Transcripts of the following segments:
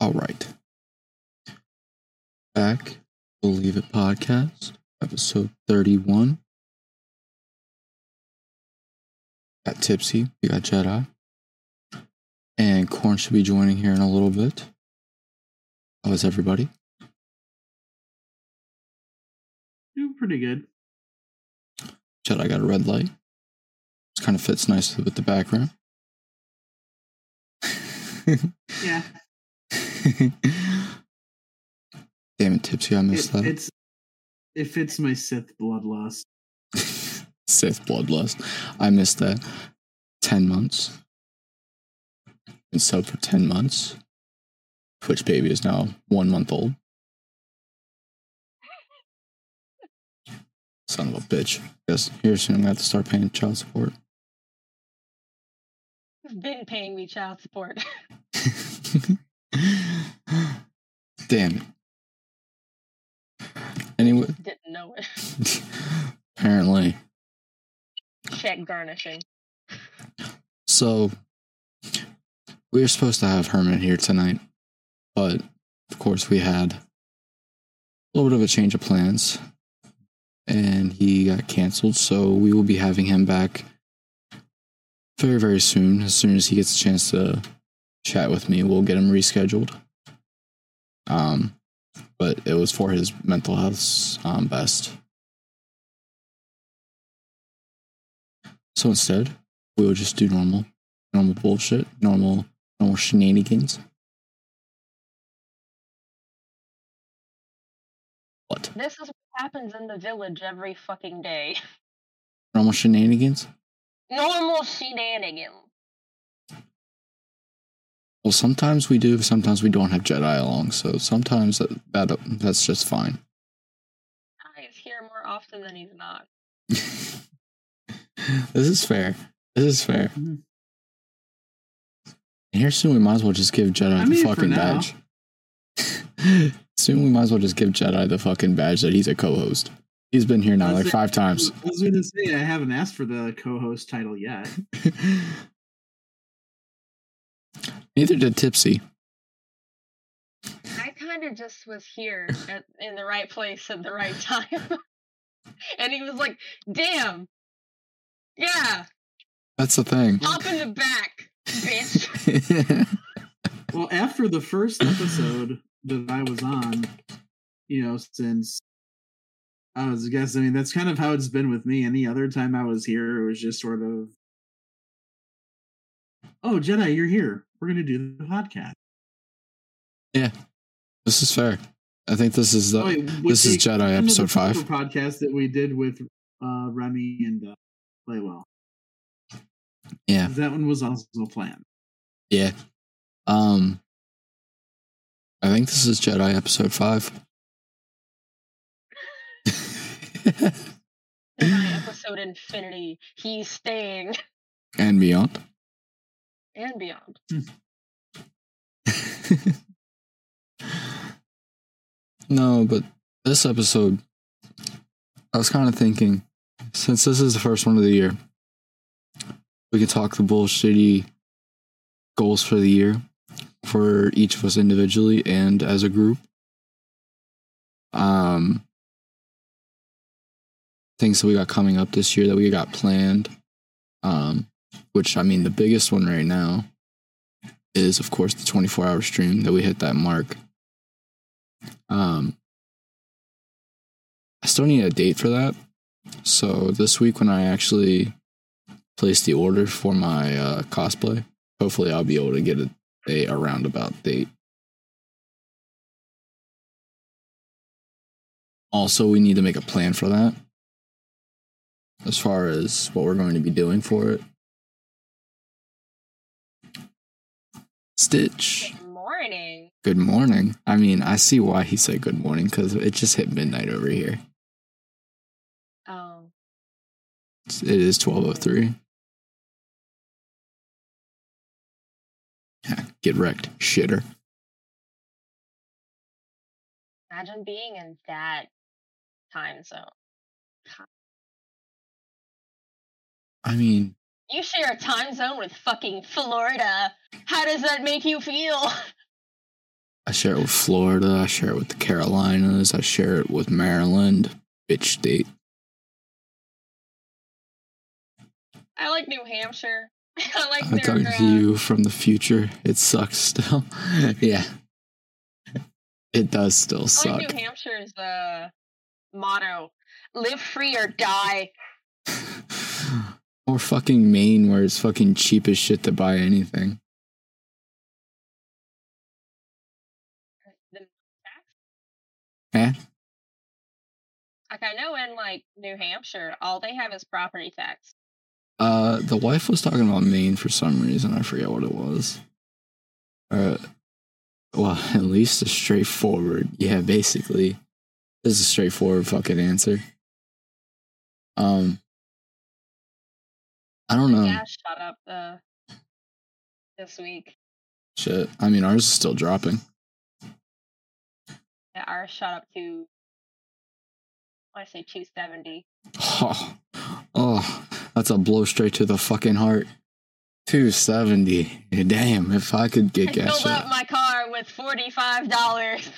All right. Back, Believe It podcast, episode 31. Got Tipsy, we got Jedi. And Corn should be joining here in a little bit. How is everybody? Doing pretty good. Jedi got a red light. It kind of fits nicely with the background. Yeah. Damn it, Tipsy, I missed It, that. it's it fits my Sith bloodlust. Sith bloodlust. I missed that. 10 months. Been subbed for 10 months. Twitch baby is now one month old. Son of a bitch. Guess here soon I'm gonna have to start paying child support. You've been paying me child support. Damn it. Anyway, Didn't know it. apparently. Check garnishing. So we were supposed to have Herman here tonight, but of course we had a little bit of a change of plans and he got canceled. So we will be having him back very, very soon. As soon as he gets a chance to chat with me, we'll get him rescheduled. Um, but it was for his mental health's um, best. So instead, we will just do normal, normal bullshit, normal, normal shenanigans. What? This is what happens in the village every fucking day. Normal shenanigans? Normal shenanigans. Well, sometimes we do, sometimes we don't have Jedi along, so sometimes that, that that's just fine. He's here more often than he's not. this is fair. This is fair. Mhm. And here soon we might as well just give Jedi I the mean, fucking badge. soon we might as well just give Jedi the fucking badge that he's a co-host. He's been here now like saying- five times. I was going to say I haven't asked for the co-host title yet. Neither did Tipsy. I kind of just was here at, in the right place at the right time. and he was like, damn. Yeah, That's the thing. hop in the back, bitch. Well, after the first episode that I was on, you know, since I was guessing, I mean, that's kind of how it's been with me. Any other time I was here, it was just sort of, oh, Jedi, you're here. We're going to do the podcast. Yeah, this is fair. I think this is the Oh, wait, this is Jedi exception of the episode five. Podcast that we did with uh, Remy and uh, Playwell. Yeah. That one was also planned. Yeah. Um I think this is Jedi episode five. In my episode Infinity, he's staying and beyond. And beyond. no, but this episode I was kind of thinking since this is the first one of the year, we could talk the bullshitty goals for the year for each of us individually and as a group. Um things that we got coming up this year that we got planned. Um which I mean the biggest one right now is of course the 24 hour stream that we hit that mark. Um I still need a date for that. So this week when I actually place the order for my uh, cosplay, hopefully I'll be able to get a, a, a roundabout date. Also, we need to make a plan for that. As far as what we're going to be doing for it. Stitch. Good morning. Good morning. I mean, I see why he said good morning because it just hit midnight over here. Oh, It is 12.03. Yeah, get wrecked, shitter. imagine being in that time zone. I mean, You share a time zone with fucking Florida. How does that make you feel? I share it with Florida. I share it with the Carolinas. I share it with Maryland. Bitch state. I like New Hampshire. I like I'm their. talking to you from the future. It sucks still. yeah. It does still I suck. like New Hampshire's uh, motto: "Live free or die." Or fucking Maine where it's fucking cheap as shit to buy anything. Eh? Like I know in like New Hampshire, all they have is property tax. Uh, the wife was talking about Maine for some reason. I forget what it was. Uh, well, at least a straightforward. Yeah, basically, this is a straightforward fucking answer. Um, I don't know. Gas shot up uh, this week. Shit. I mean, ours is still dropping. Yeah, ours shot up to. I say two seventy. Oh, oh, that's a blow straight to the fucking heart. 270. Damn, if I could I get gas. filled up my car with forty five dollars.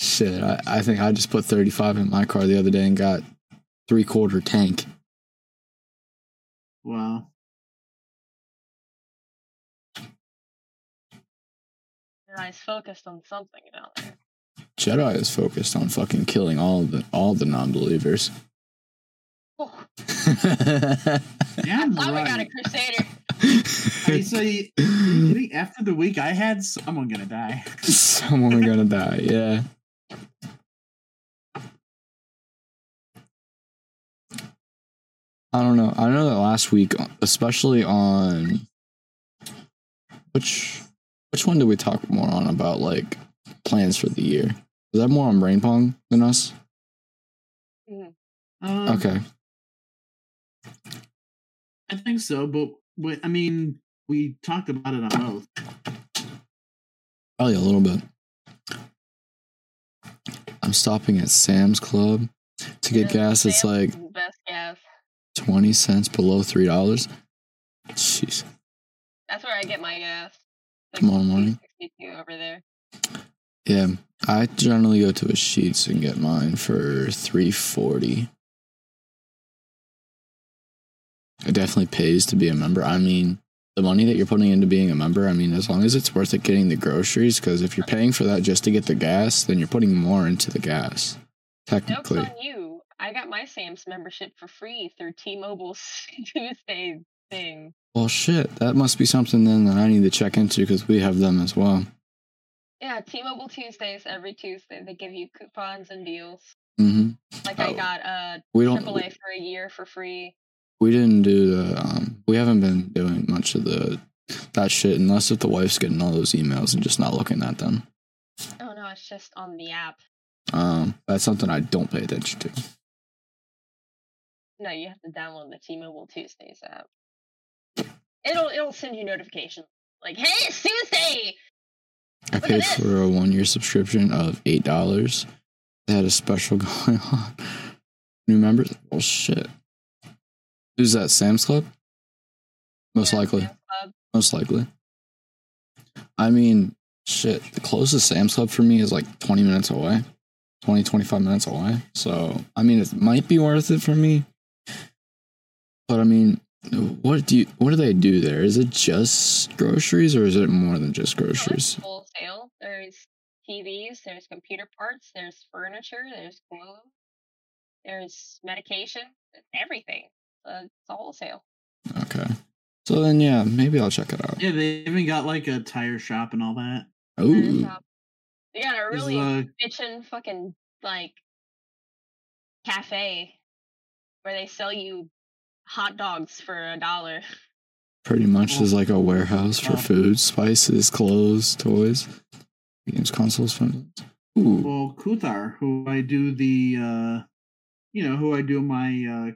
Shit, I, I think I just put 35 in my car the other day and got three quarter tank. Wow. And I was focused on something down there. Jedi is focused on fucking killing all the all the non-believers. Oh, Yeah, why we got a crusader? I say, after the week I had, someone gonna die. Someone gonna die. Yeah. I don't know. I know that last week, especially on which which one did we talk more on about like plans for the year? Was that more on brain pong than us? Um, Okay. I think so, but, but I mean, we talked about it on both. Probably a little bit. I'm stopping at Sam's Club to get Yeah, gas. It's like best gas. 20 cents below $3. Jeez. That's where I get my gas. Like Tomorrow morning? 262 over there. Yeah, I generally go to a Sheetz and get mine for 340. It definitely pays to be a member. I mean, the money that you're putting into being a member, I mean, as long as it's worth it getting the groceries, because if you're paying for that just to get the gas, then you're putting more into the gas. Technically. I got my Sam's membership for free through T-Mobile's Tuesday thing. Well, shit, that must be something then that I need to check into because we have them as well. Yeah, T-Mobile Tuesdays every Tuesday. They give you coupons and deals. hmm Like I Oh. got uh We don't. AAA for a year for free. We didn't do the. Um, we haven't been doing much of the that shit unless if the wife's getting all those emails and just not looking at them. Oh no, it's just on the app. Um, that's something I don't pay attention to. No, you have to download the T-Mobile Tuesdays app. It'll it'll send you notifications like, "Hey, it's Tuesday." I paid for a one year subscription of eight dollars. They had a special going on. New members? Oh shit. Who's that? Sam's Club? Most Yeah, likely. Club. Most likely. I mean, shit. The closest Sam's Club for me is like 20 minutes away, 20, 25 minutes away. So, I mean, it might be worth it for me. But I mean, what do you, what do they do there? Is it just groceries or is it more than just No, groceries? wholesale. There's TVs, there's computer parts, there's furniture, there's clothes, there's medication, everything. Uh, it's a wholesale. Okay. So then, yeah, maybe I'll check it out. Yeah, they even got like a tire shop and all that. Tire Ooh. shop. They got a really bitchin' fucking like cafe where they sell you hot dogs for a dollar. Pretty much is like a warehouse for Wow. food, spices, clothes, toys, games, consoles, phones. Ooh. well, Kuthar, who I do the, uh, you know, who I do my uh,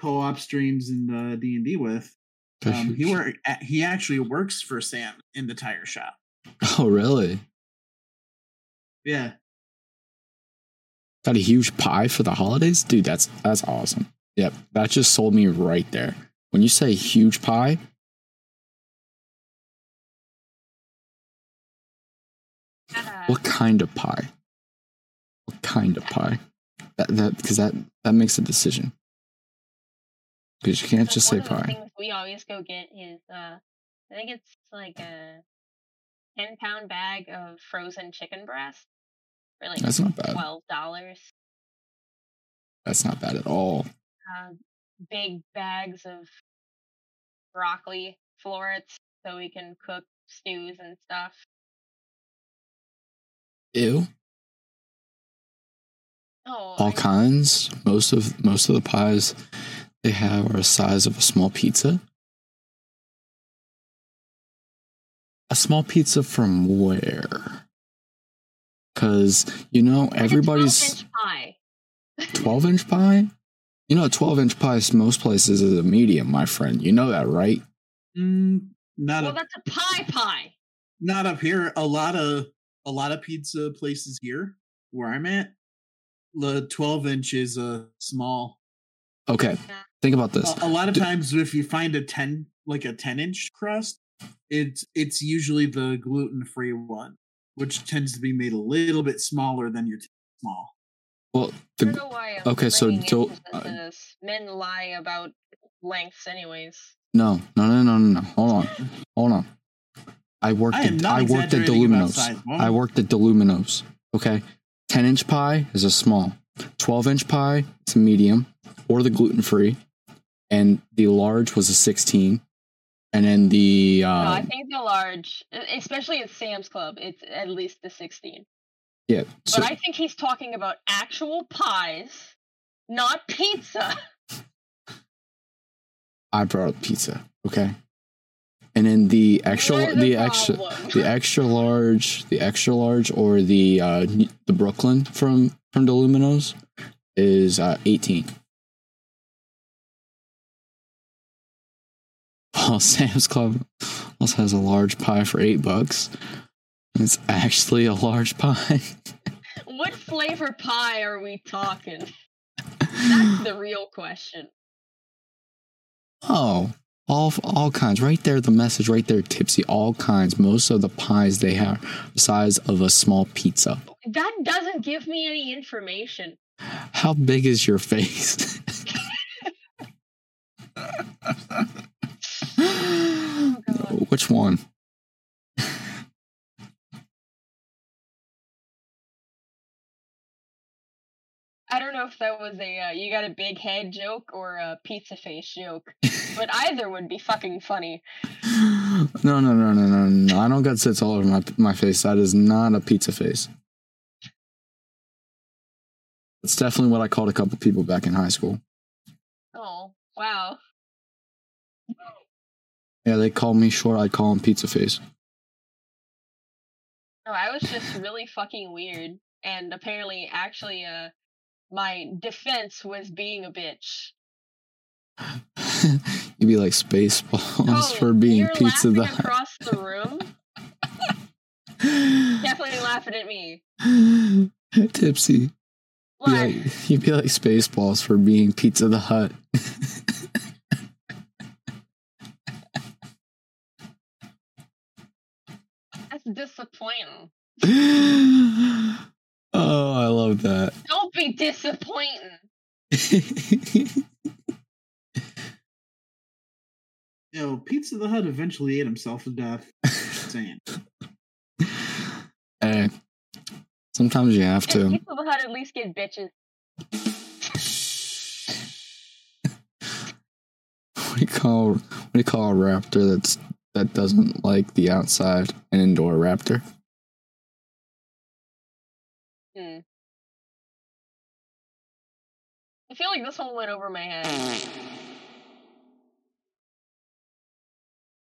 co-op streams in the D and D with. Um, he work. He actually works for Sam in the tire shop. Oh, really? Yeah, Got a huge pie for the holidays? Dude, that's that's awesome. Yep, that just sold me right there. When you say huge pie, What kind of pie? What kind of pie? That that because that that makes a decision. Because you can't so just say pie. we always go get is uh, I think it's like a ten pound bag of frozen chicken breast for like That's not bad. twelve dollars. That's not bad at all. Uh, big bags of broccoli florets so we can cook stews and stuff. Ew. Oh, All I- kinds. Most of most of the pies they have are the size of a small pizza. A small pizza from where? Because you know everybody's 12-inch pie. 12 inch pie? You know, a 12 inch pie, most places is a medium, my friend. You know that, right? Mm, not Well, up, that's a pie pie. not up here. A lot of a lot of pizza places here where I'm at, the 12 inch is a small. Okay, think about this. A, a lot of D- times, if you find a 10 like a 10 inch crust, it's it's usually the gluten free one, which tends to be made a little bit smaller than your small. Well, I don't the, know why I'm okay, so don't- into uh. Men lie about lengths, anyways. no, no, no, no, no, no. Hold on, hold on. I worked. I At, I worked at Deluminos. I worked at Deluminos. Okay, 10 inch pie is a small. 12 inch pie is a medium, or the gluten free, and the large was a 16. And then the no, I uh, think the large, especially at Sam's Club, it's at least the 16. yeah, so, But I think he's talking about actual pies, not pizza. I brought up pizza. Okay, and then the extra, the extra, problem. the extra large, the extra large, or the uh, the Brooklyn from from Deluminos is uh, eighteen. Oh, Sam's Club also has a large pie for eight bucks. It's actually a large pie. What flavor pie are we talking? That's the real question. Oh, all all kinds. Right there, the message right there, tipsy. All kinds. Most of the pies they have the size of a small pizza. That doesn't give me any information. How big is your face? Oh. Which one? I don't know if that was a uh, you got a big head joke or a pizza face joke, but either would be fucking funny. No, no, no, no, no, no. I don't got sits all over my my face. That is not a pizza face. It's definitely what I called a couple people back in high school. Oh, wow. Yeah, they call me short. I'd call him pizza face. No, I was just really fucking weird, and apparently, actually, uh, my defense was being a bitch. You'd be like Spaceballs Oh, for being you're pizza the across the room. Definitely laughing at me. Tipsy. Be like, you'd be like Spaceballs for being Pizza the Hut. That's disappointing. oh, I love that. Don't be disappointing. You know, Pizza the Hut eventually ate himself to death. Saying. hey, sometimes you have And to. people had at least get bitches. What do you call what do you call a raptor that's that doesn't like the outside? An indoor raptor. Hmm. I feel like this one went over my head.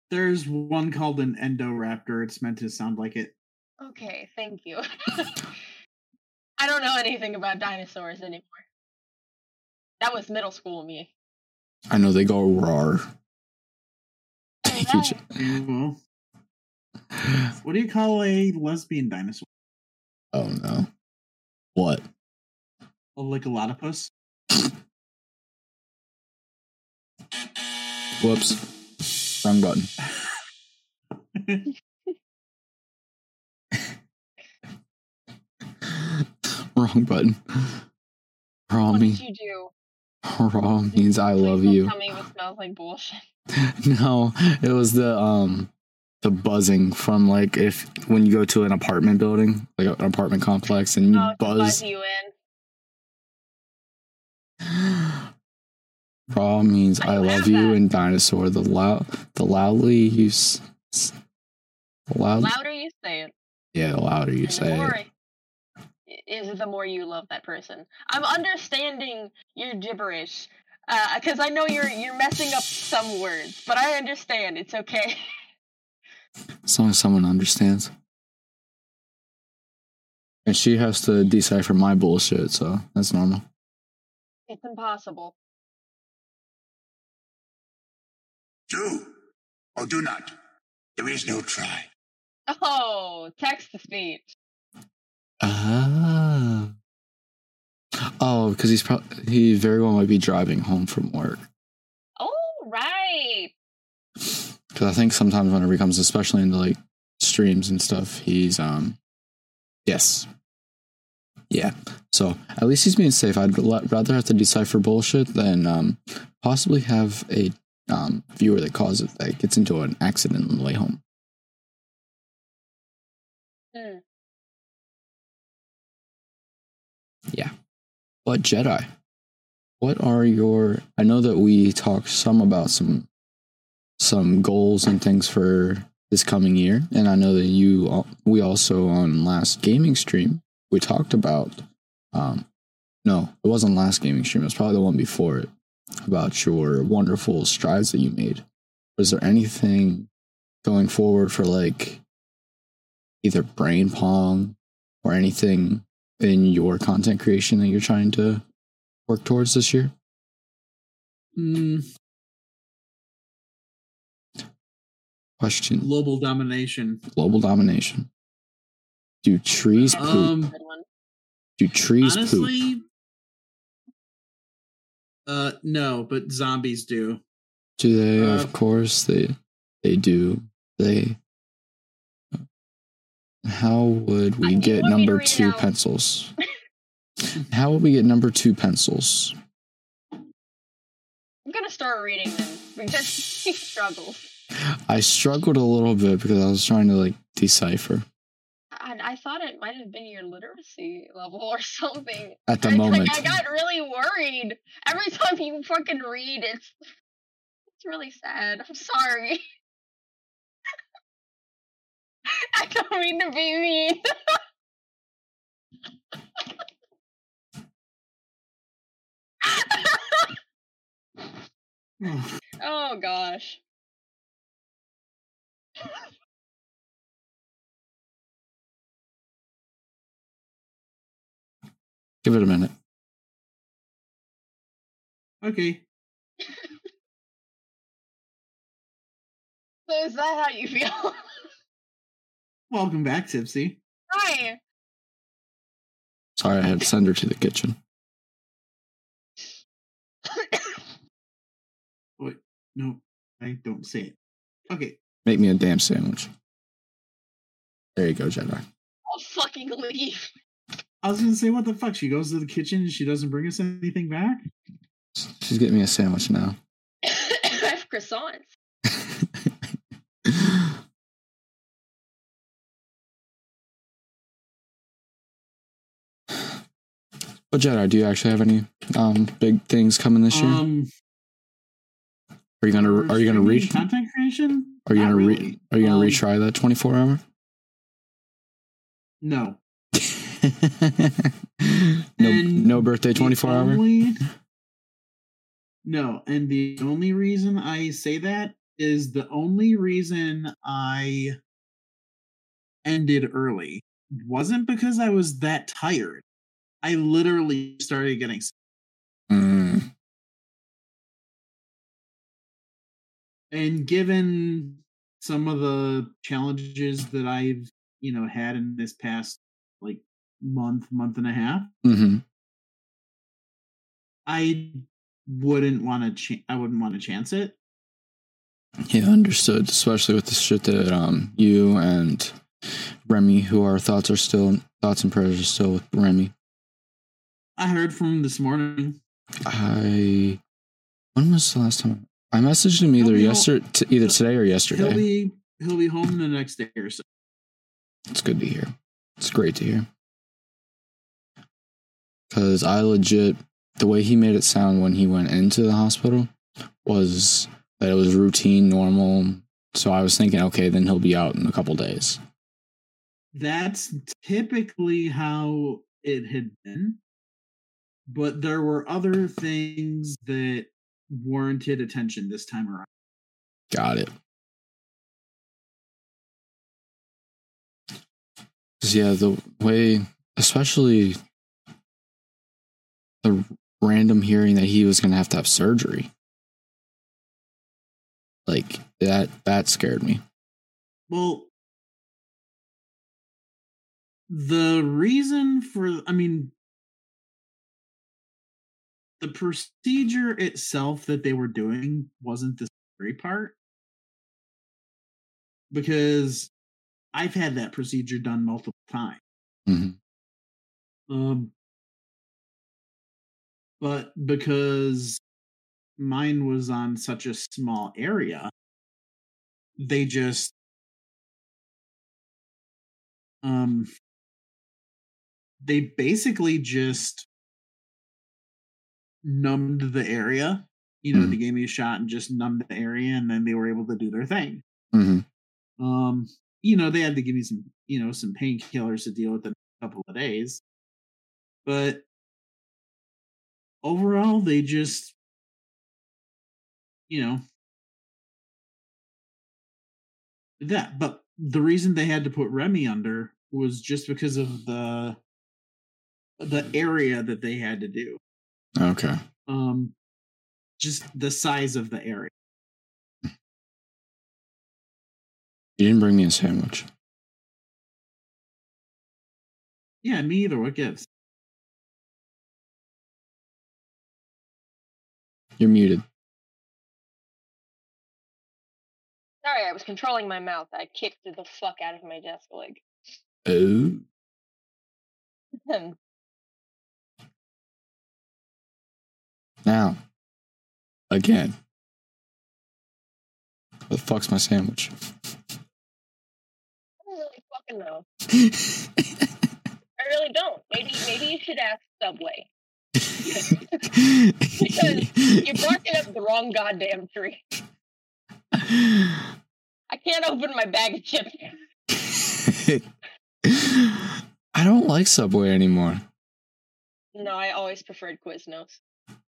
There's one called an Indoraptor. It's meant to sound like it. Okay, thank you. I don't know anything about dinosaurs anymore. That was middle school me. I know they go rar. Take each- Well, mm-hmm. what do you call a lesbian dinosaur? Oh no. What? Like a Lickalotopus? Whoops. Wrong button. wrong button. Wrong What means did you do? raw means I love you. Tell me it smells like bullshit. No, it was the um the buzzing from like if when you go to an apartment building, like an apartment complex, and you Oh, buzz. buzz you in. Raw means I I love you that. in dinosaur. The loud, the loudly you, s- s- the loud, louder you say it, yeah, the louder you and say it. It is the more you love that person. I'm understanding your gibberish because I know you're you're messing up some words, but I understand. It's okay. As long as someone understands. And she has to decipher my bullshit, so that's normal. It's impossible. Do or do not. There is no try. Oh, text to speech. Ah. Oh, because he's probably he very well might be driving home from work. Oh, right. Because I think sometimes whenever he comes, especially into like streams and stuff, he's um, yes, yeah. So at least he's being safe. I'd rather have to decipher bullshit than um, possibly have a um viewer that causes that gets into an accident on the way home. But Jedi, what are your? I know that we talked some about some some goals and things for this coming year, and I know that you we also on last gaming stream we talked about. Um, no, it wasn't last gaming stream. It was probably the one before it about your wonderful strides that you made. Was there anything going forward for like either brain pong or anything in your content creation that you're trying to work towards this year? Mm, Question global domination. global domination. Do trees poop? Um, Do trees poop? uh, no, but zombies do. Do they? uh, of course they they do. They How would we do get want me to number it 2 out? pencils? How would we get number 2 pencils? I'm gonna start reading them because he struggles. I struggled a little bit because I was trying to like decipher I, I thought it might have been your literacy level or something. at the I, moment. Like, I got really worried every time you fucking read. It's it's really sad. I'm sorry. I don't mean to be mean. Oh gosh. Give it a minute. Okay. So is that how you feel? Welcome back, Tipsy. Hi. Sorry, I had to send her to the kitchen. Wait, no, I don't say it. Okay. Make me a damn sandwich. There you go, Jedi. I'll fucking leave. I was gonna say, what the fuck? She goes to the kitchen and she doesn't bring us anything back? She's getting me a sandwich now. I have croissants. but Jedi, do you actually have any um big things coming this year? Um, are you gonna are you gonna reach content creation? are you Not gonna re- really. are you gonna Um, retry that twenty four hour? No. no no birthday twenty four hour? No, and the only reason I say that is the only reason I ended early wasn't because I was that tired. I literally started getting sick. Mm, and given some of the challenges that I've, you know, had in this past like month, month and a half, mm-hmm. I wouldn't want to ch- I wouldn't want to chance it. Yeah, understood. Especially with the shit that um you and Remy, who our thoughts are still thoughts and prayers are still with Remy. I heard from him this morning. I when was the last time I messaged him either home- yesterday, t- either today or yesterday. He'll be he'll be home the next day or so. It's good to hear. It's great to hear. Because I legit, the way he made it sound when he went into the hospital was that it was routine, normal. So I was thinking, okay, then he'll be out in a couple days. That's typically how it had been. But there were other things that warranted attention this time around. Got it. yeah, the way, especially the random hearing that he was going to have to have surgery. Like that, that scared me. Well, the reason for, I mean, the procedure itself that they were doing wasn't the scary part. Because I've had that procedure done multiple times. Mhm. Um, but because mine was on such a small area, they just um they basically just numbed the area. You know, Mhm. they gave me a shot and just numbed the area, and then they were able to do their thing. hmm Um, you know, they had to give me some, you know, some painkillers to deal with in a couple of days. But overall, they just, you know, that. But the reason they had to put Remy under was just because of the the area that they had to do. Okay. Um, just the size of the area. You didn't bring me a sandwich. Yeah, me either. What gives? You're muted. Sorry, I was controlling my mouth. I kicked the fuck out of my desk leg. Oh. Now, again. What the fuck's my sandwich? I don't really fucking know. I really don't. Maybe maybe you should ask Subway. Because you're barking up the wrong goddamn tree. I can't open my bag of chips. I don't like Subway anymore. No, I always preferred Quiznos.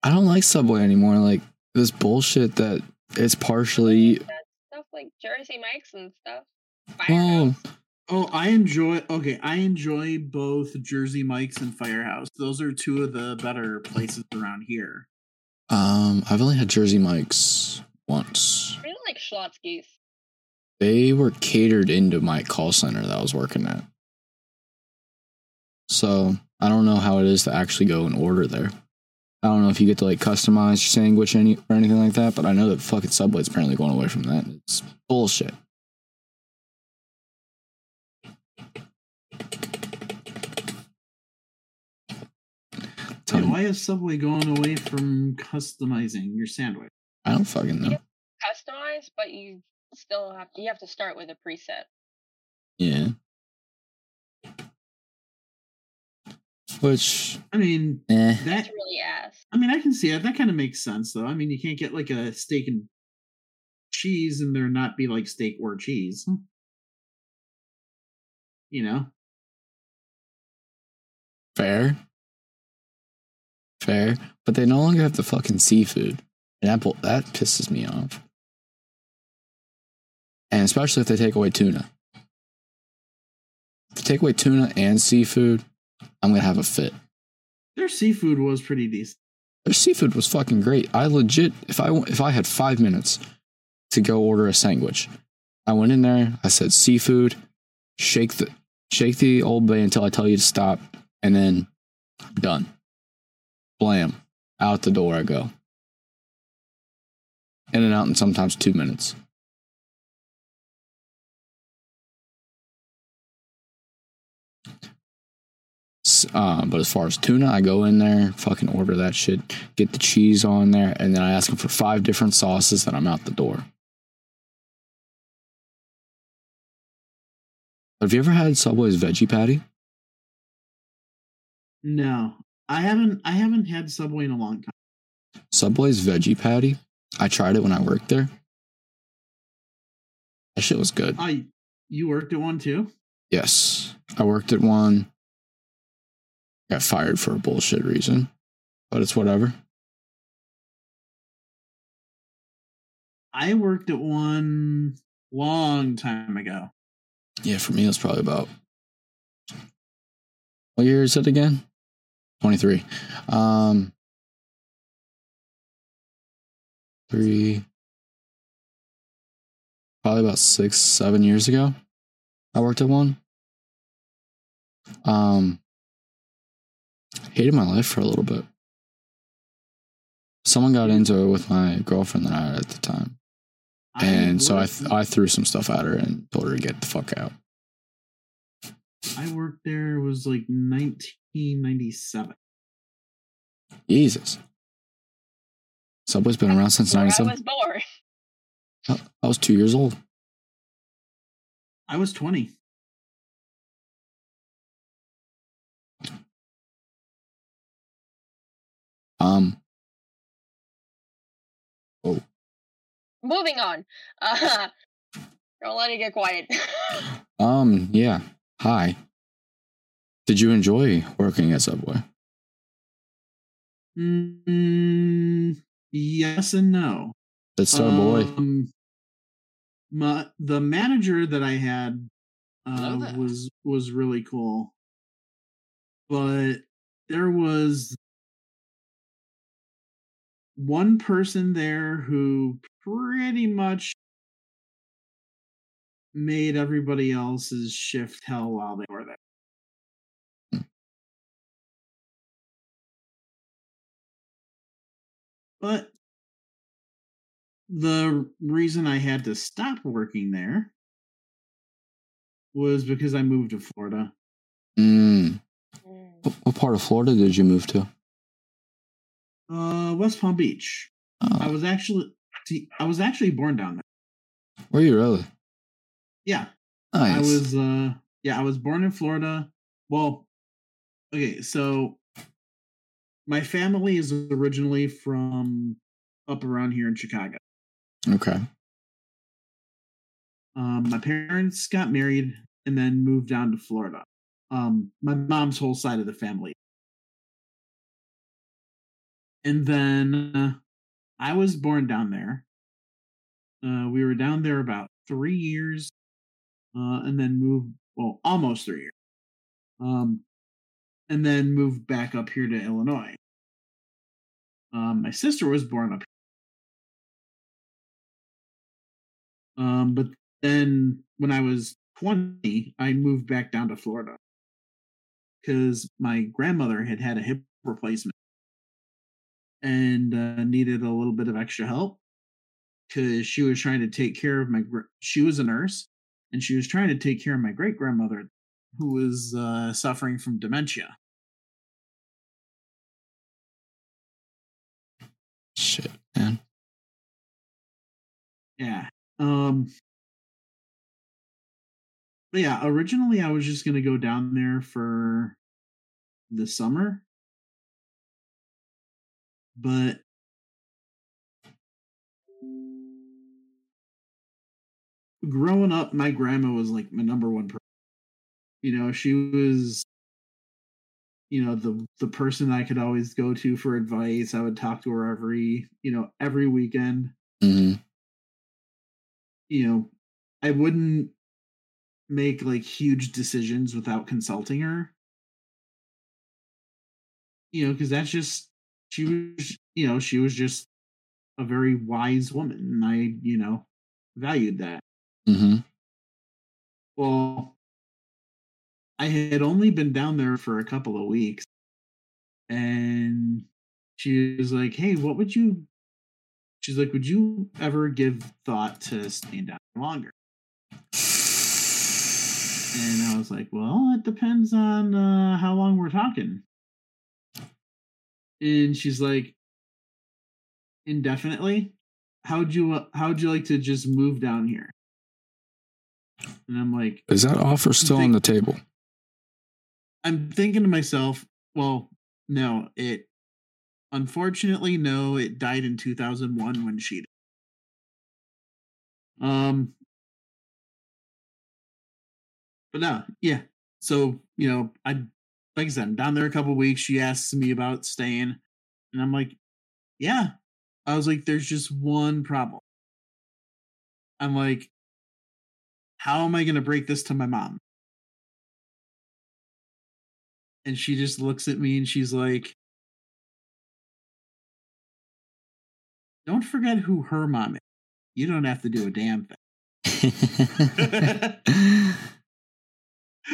I don't like Subway anymore. Like this bullshit that it's partially That stuff like Jersey Mike's and stuff. well, Firehouse. Oh, I enjoy. Okay, I enjoy both Jersey Mike's and Firehouse. Those are two of the better places around here. um, I've only had Jersey Mike's once. I really like Schlotzsky's. They were catered into my call center that I was working at. So I don't know how it is to actually go and order there. I don't know if you get to like customize your sandwich any or anything like that, but I know that fucking Subway's apparently going away from that. It's bullshit. Tell Wait, why is Subway going away from customizing your sandwich? I don't fucking know. Customize, but you still have you have to start with a preset. Which, I mean, eh. that. Really ass. I mean, I can see it. That kind of makes sense, though. I mean, you can't get like a steak and cheese and there not be like steak or cheese. You know, Fair. Fair. But they no longer have the fucking seafood. And that, that pisses me off. And especially if they take away tuna. If they take away tuna and seafood, I'm to have a fit. their seafood was pretty decent. Their seafood was fucking great. I legit, if I, if I had five minutes to go order a sandwich, I went in there, I said seafood, shake the, shake the old bay until I tell you to stop, and then done. Blam. Out the door I go. In and out in sometimes two minutes. Um, but as far as tuna, I go in there, fucking order that shit, get the cheese on there, and then I ask them for five different sauces, and I'm out the door. Have you ever had Subway's veggie patty? No, I haven't. I haven't had Subway in a long time. Subway's veggie patty. I tried it when I worked there. That shit was good. I you worked at one too? Yes, I worked at one. Got fired for a bullshit reason, but it's whatever. I worked at one long time ago. Yeah, for me, it was probably about. What year is it again? 23. Um, three, probably about six, seven years ago. I worked at one. Um, hated my life for a little bit. Someone got into it with my girlfriend that I had at the time, and so I th- I threw some stuff at her and told her to get the fuck out. I worked there was like 1997. Jesus. Subway's been around since Where I was born. I was two years old. I was 20. Um, Oh. Moving on. Uh, don't let it get quiet. um, yeah. Hi. Did you enjoy working at Subway? Mm, yes and no. That's our boy. Um, my, the manager that I had uh, there. was was really cool, but there was one person there who pretty much made everybody else's shift hell while they were there. But the reason I had to stop working there was because I moved to Florida. Mm. Mm. What, what part of Florida did you move to? Uh, West Palm Beach. I Oh, was actually I was actually born down there. were you really? Yeah, Nice. I was. Uh, yeah, I was born in Florida. Well, okay, so my family is originally from up around here in Chicago. okay. Um, my parents got married and then moved down to Florida. Um, my mom's whole side of the family. And then uh, I was born down there. Uh, we were down there about three years, uh, and then moved. Well, almost three years. Um, and then moved back up here to Illinois. Um, my sister was born up. here. Um, but then when I was 20, I moved back down to Florida because my grandmother had had a hip replacement and uh, needed a little bit of extra help because she was trying to take care of my. She was a nurse and she was trying to take care of my great grandmother who was uh, suffering from dementia. Shit, man. Yeah. Um but yeah, originally I was just gonna go down there for the summer. But growing up, my grandma was like my number one person. You know, she was you know the the person I could always go to for advice. I would talk to her every, you know, every weekend hmm you know, I wouldn't make like huge decisions without consulting her. You know, because that's just she was, you know, she was just a very wise woman, and I, you know, valued that. hmm Well, I had only been down there for a couple of weeks, and she was like, "Hey, what would you?" She's like, "Would you ever give thought to staying down longer?" And I was like, well, it depends on uh, how long we're talking. And she's like, indefinitely. How'd you How'd you like to just move down here? And I'm like, Is that offer still on the table? I'm thinking to myself, well, no, it unfortunately no, it died in 2001 when she did. Um but no, yeah. So, you know, I like I said, I'm down there a couple weeks. She asks me about staying, and I'm like, yeah. I was like, there's just one problem. I'm like, how am I gonna break this to my mom? And she just looks at me and she's like, Don't forget who her mom is. You don't have to do a damn thing.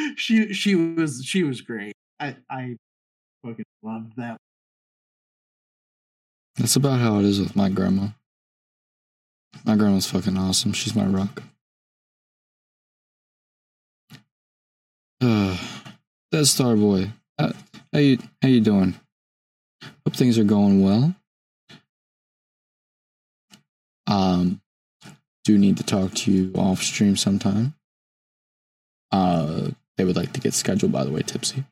she she was she was great. I I fucking love that. That's about how it is with my grandma. My grandma's fucking awesome. She's my rock. Uh, Dead Star Boy, how, how you how you doing? Hope things are going well. Um, do need to talk to you off stream sometime. Uh, they would like to get scheduled. By the way, Tipsy.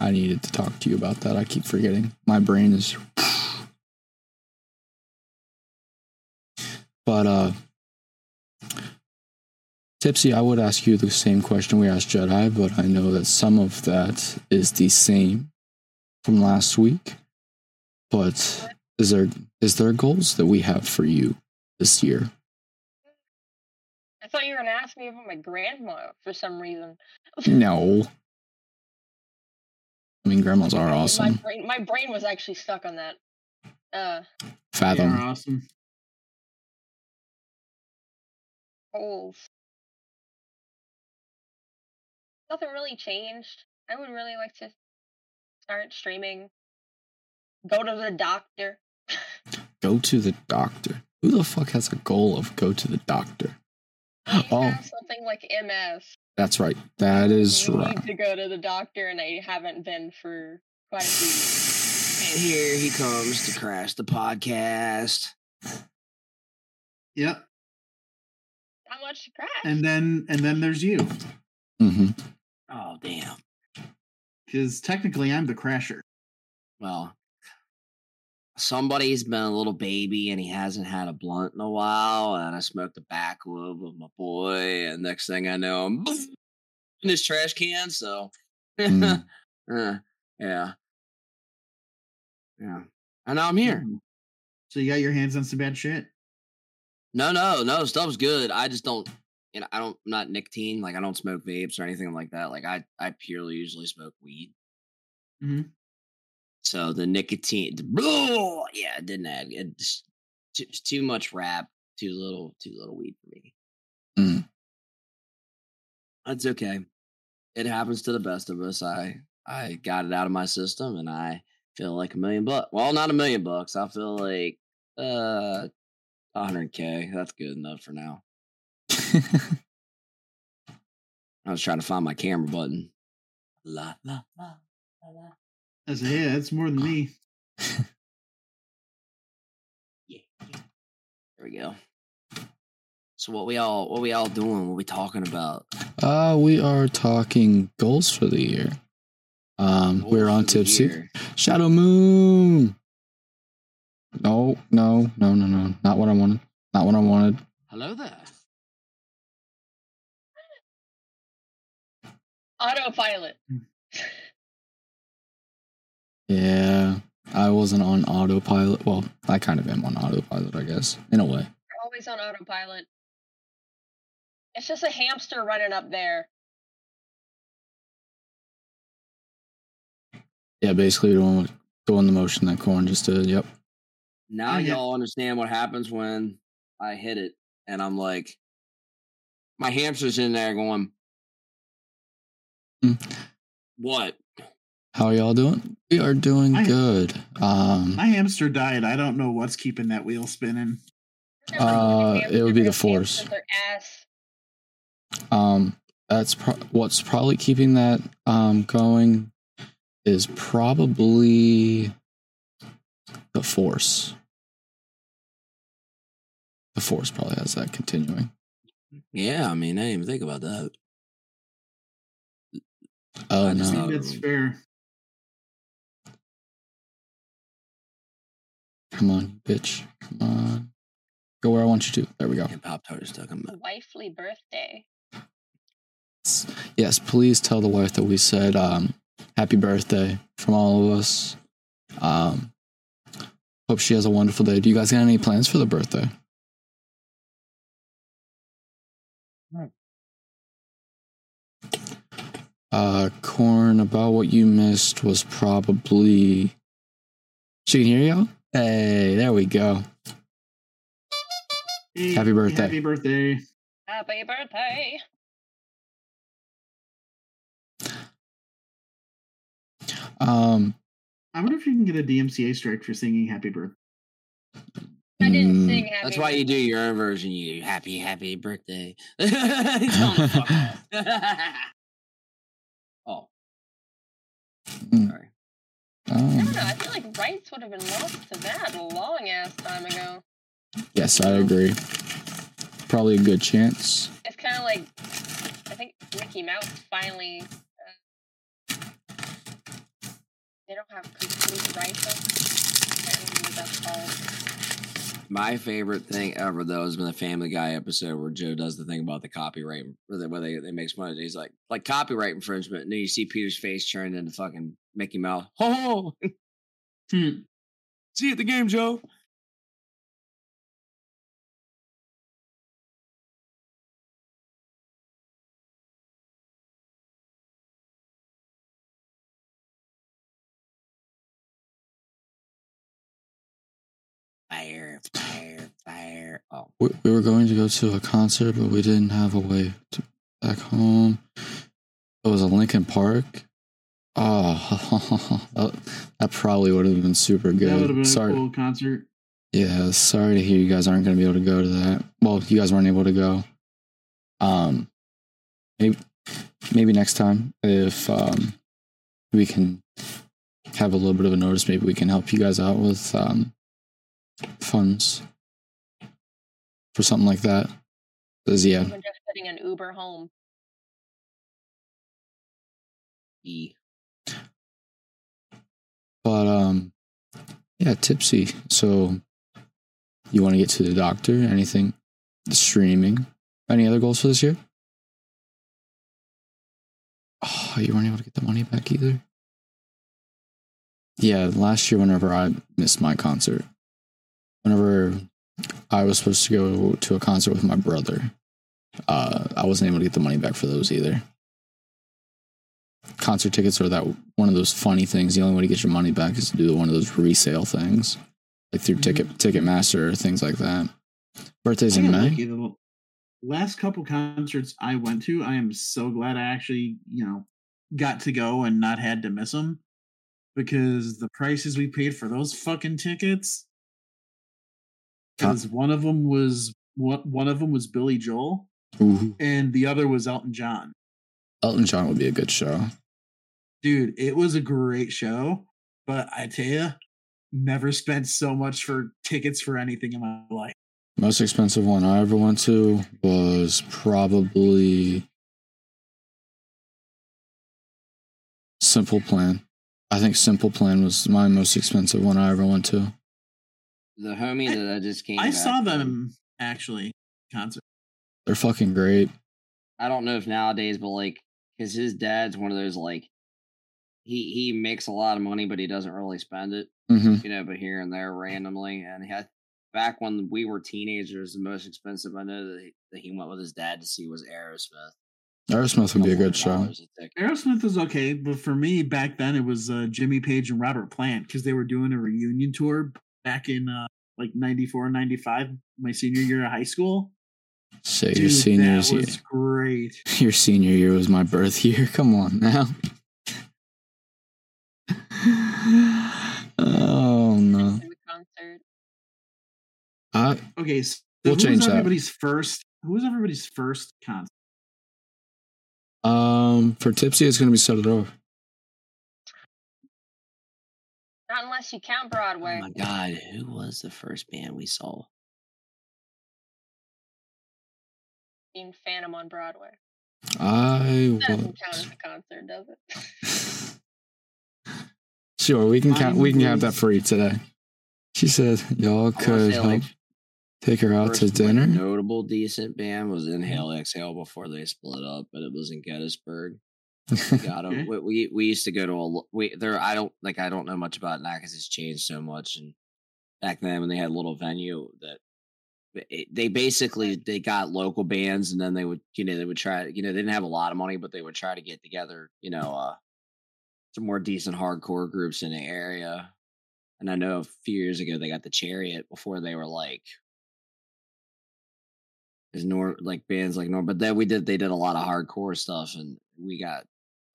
I needed to talk to you about that. I keep forgetting. My brain is. But uh Tipsy, I would ask you the same question we asked Jedi, but I know that some of that is the same from last week. But is there is there goals that we have for you this year? I thought you were gonna ask me about my grandma for some reason. No. I mean, grandmas are My awesome. brain, my brain was actually stuck on that. Uh, They Fathom. are awesome. goals. Nothing really changed. I would really like to start streaming. Go to the doctor. Go to the doctor. Who the fuck has a goal of go to the doctor? I Oh. have something like MS. That's right. That is you right. need to go to the doctor, and I haven't been for quite a few weeks. And here he comes to crash the podcast. Yep. Not much to crash. And then and then there's you. Mm-hmm. Oh, damn. Because technically I'm the crasher. Well, somebody's been a little baby and he hasn't had a blunt in a while. And I smoked a backwood of my boy. And next thing I know, I'm in this trash can. So, Mm. Uh, yeah. Yeah. And now I'm here. Mhm. So you got your hands on some bad shit? No, no, no. Stuff's good. I just don't. You know, I don't. I'm not nicotine. Like I don't smoke vapes or anything like that. Like I, I purely usually smoke weed. Mhm. So the nicotine, the, yeah, it didn't add. It just too, it's too much rap, too little, too little weed for me. Mm. That's okay. It happens to the best of us. I, I got it out of my system, and I feel like a million bucks. Well, not a million bucks. I feel like uh, 100k. That's good enough for now. I was trying to find my camera button. La la la la la. I said, yeah, that's more than me. Yeah, yeah. There we go. So what we all what we all doing? What we talking about? uh, we are talking goals for the year. Um, we're on for the Tipsy. year. Shadow Moon. No, no, no, no, no. Not what I wanted. Not what I wanted. Hello there. Autopilot. Yeah, I wasn't on autopilot. Well, I kind of am on autopilot, I guess, in a way. You're always on autopilot. It's just a hamster running up there. Yeah, basically doing doing the motion that Corn just did. Yep. Now yeah. y'all understand what happens when I hit it, and I'm like, my hamster's in there going, Mm. what? How are y'all doing? We are doing I- good. Um, My hamster died. I don't know what's keeping that wheel spinning. Remember, Uh, it would be the force. up Their ass. Um, that's pro- what's probably keeping that um going is probably the force. The force probably has that continuing. Yeah, I mean, I didn't even think about that. Oh I I no! think that's fair. Come on, bitch! Come on, go where I want you to. There we go. And Pop Tart is talking about. Wifely birthday. Yes, please tell the wife that we said um, happy birthday from all of us. Um, hope she has a wonderful day. Do you guys got any plans for the birthday? Uh, corn. About what you missed was probably. She can hear y'all. Hey, there we go. Hey, Happy birthday. Happy birthday. Happy birthday. Um, I wonder if you can get a DMCA strike for singing happy birthday. I didn't mm, sing happy That's why you do your own version. You happy, happy birthday. Tell 'em to oh, Mm. Sorry. I don't um, know. I feel like rights would have been lost to that a long ass time ago. yes, I agree. Probably a good chance. It's kind of like I think Mickey Mouse finally. Uh, they don't have complete rights. on- I can't remember what that's called. My favorite thing ever though has been the Family Guy episode where Joe does the thing about the copyright, where they, where they, they makes fun of it. He's like, like copyright infringement, and then you see Peter's face turn into fucking Mickey Mouse. Ho ho! Hmm. See you at the game, Joe. Fire, fire, fire. Oh, we, we were going to go to a concert, but we didn't have a way to back home. It was a Linkin Park. Oh, that, that probably would have been super That would have good. been Sorry, a cool concert. yeah, sorry to hear you guys aren't going to be able to go to that. Well, you guys weren't able to go. Um, maybe maybe next time if um we can have a little bit of a notice, maybe we can help you guys out with um funds for something like that. Cause yeah, Even just getting an Uber home. E. but um, yeah, tipsy. So you want to get to the doctor? Anything? The streaming? Any other goals for this year? Oh, you weren't able to get the money back either. Yeah, last year, whenever I missed my concert, whenever I was supposed to go to a concert with my brother, uh, I wasn't able to get the money back for those either. Concert tickets are that one of those funny things. The only way to get your money back is to do one of those resale things, like through mm-hmm. Ticket Ticketmaster or things like that. Birthdays in May. lucky. Last couple concerts I went to, I am so glad I actually, you know, got to go and not had to miss them because the prices we paid for those fucking tickets. Because one of them was one one of them was Billy Joel Ooh, and the other was Elton John. Elton John would be a good show. Dude, it was a great show, but I tell you, never spent so much for tickets for anything in my life. Most expensive one I ever went to was probably Simple Plan. I think Simple Plan was my most expensive one I ever went to. The homie I- that I just came. I back saw from- them actually concert. They're fucking great. I don't know if nowadays, but like, because his dad's one of those like, he he makes a lot of money, but he doesn't really spend it, hmm you know. But here and there, randomly, and he had back when we were teenagers, the most expensive I know that he, that he went with his dad to see was Aerosmith. Aerosmith would be a good show. $100 a ticket. Aerosmith was okay, but for me back then it was uh, Jimmy Page and Robert Plant because they were doing a reunion tour back in uh, like 94, 95, my senior year of high school. Say your Dude, senior that year great. Your senior year was my birth year. Come on now. oh no. In. I Okay, so We'll who change was that. everybody's first? Who was everybody's first concert? Um, for Tipsy, it's gonna be set it over. Not unless you count Broadway. Oh Broadway. my god, who was the first band we saw? Seen Phantom on Broadway. I That doesn't count as a concert, does it? sure we can count. We can have that for you today. She said y'all I could say, help like, take her out First, to like, dinner. notable decent band was Inhale mm-hmm. Exhale before they split up, but it was in Gettysburg. Got 'em. Okay. We, we we used to go to a lo- we there. I don't like I don't know much about it now because it's changed so much. And back then when they had a little venue that it, they basically they got local bands and then they would you know they would try you know they didn't have a lot of money but they would try to get together you know uh some more decent hardcore groups in the area. And I know a few years ago they got the Chariot before they were like is nor like bands like Norm, but then we did they did a lot of hardcore stuff, and we got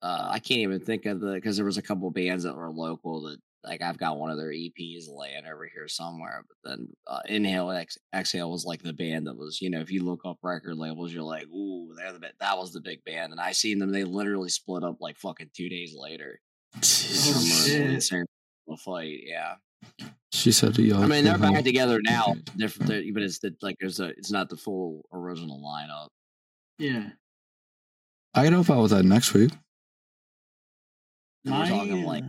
uh I can't even think of the because there was a couple bands that were local that like I've got one of their EPs laying over here somewhere, but then uh, Inhale Ex- Exhale was like the band that was you know if you look up record labels you're like ooh they're the bit that was the big band, and I seen them they literally split up like fucking two days later. Oh, Summer shit. a fight, yeah. she said to y'all. I mean, they're back help. together now. Different, they're- but it's the, like there's a. It's not the full original lineup. Yeah. I can help out with that next week. And we're talking like uh,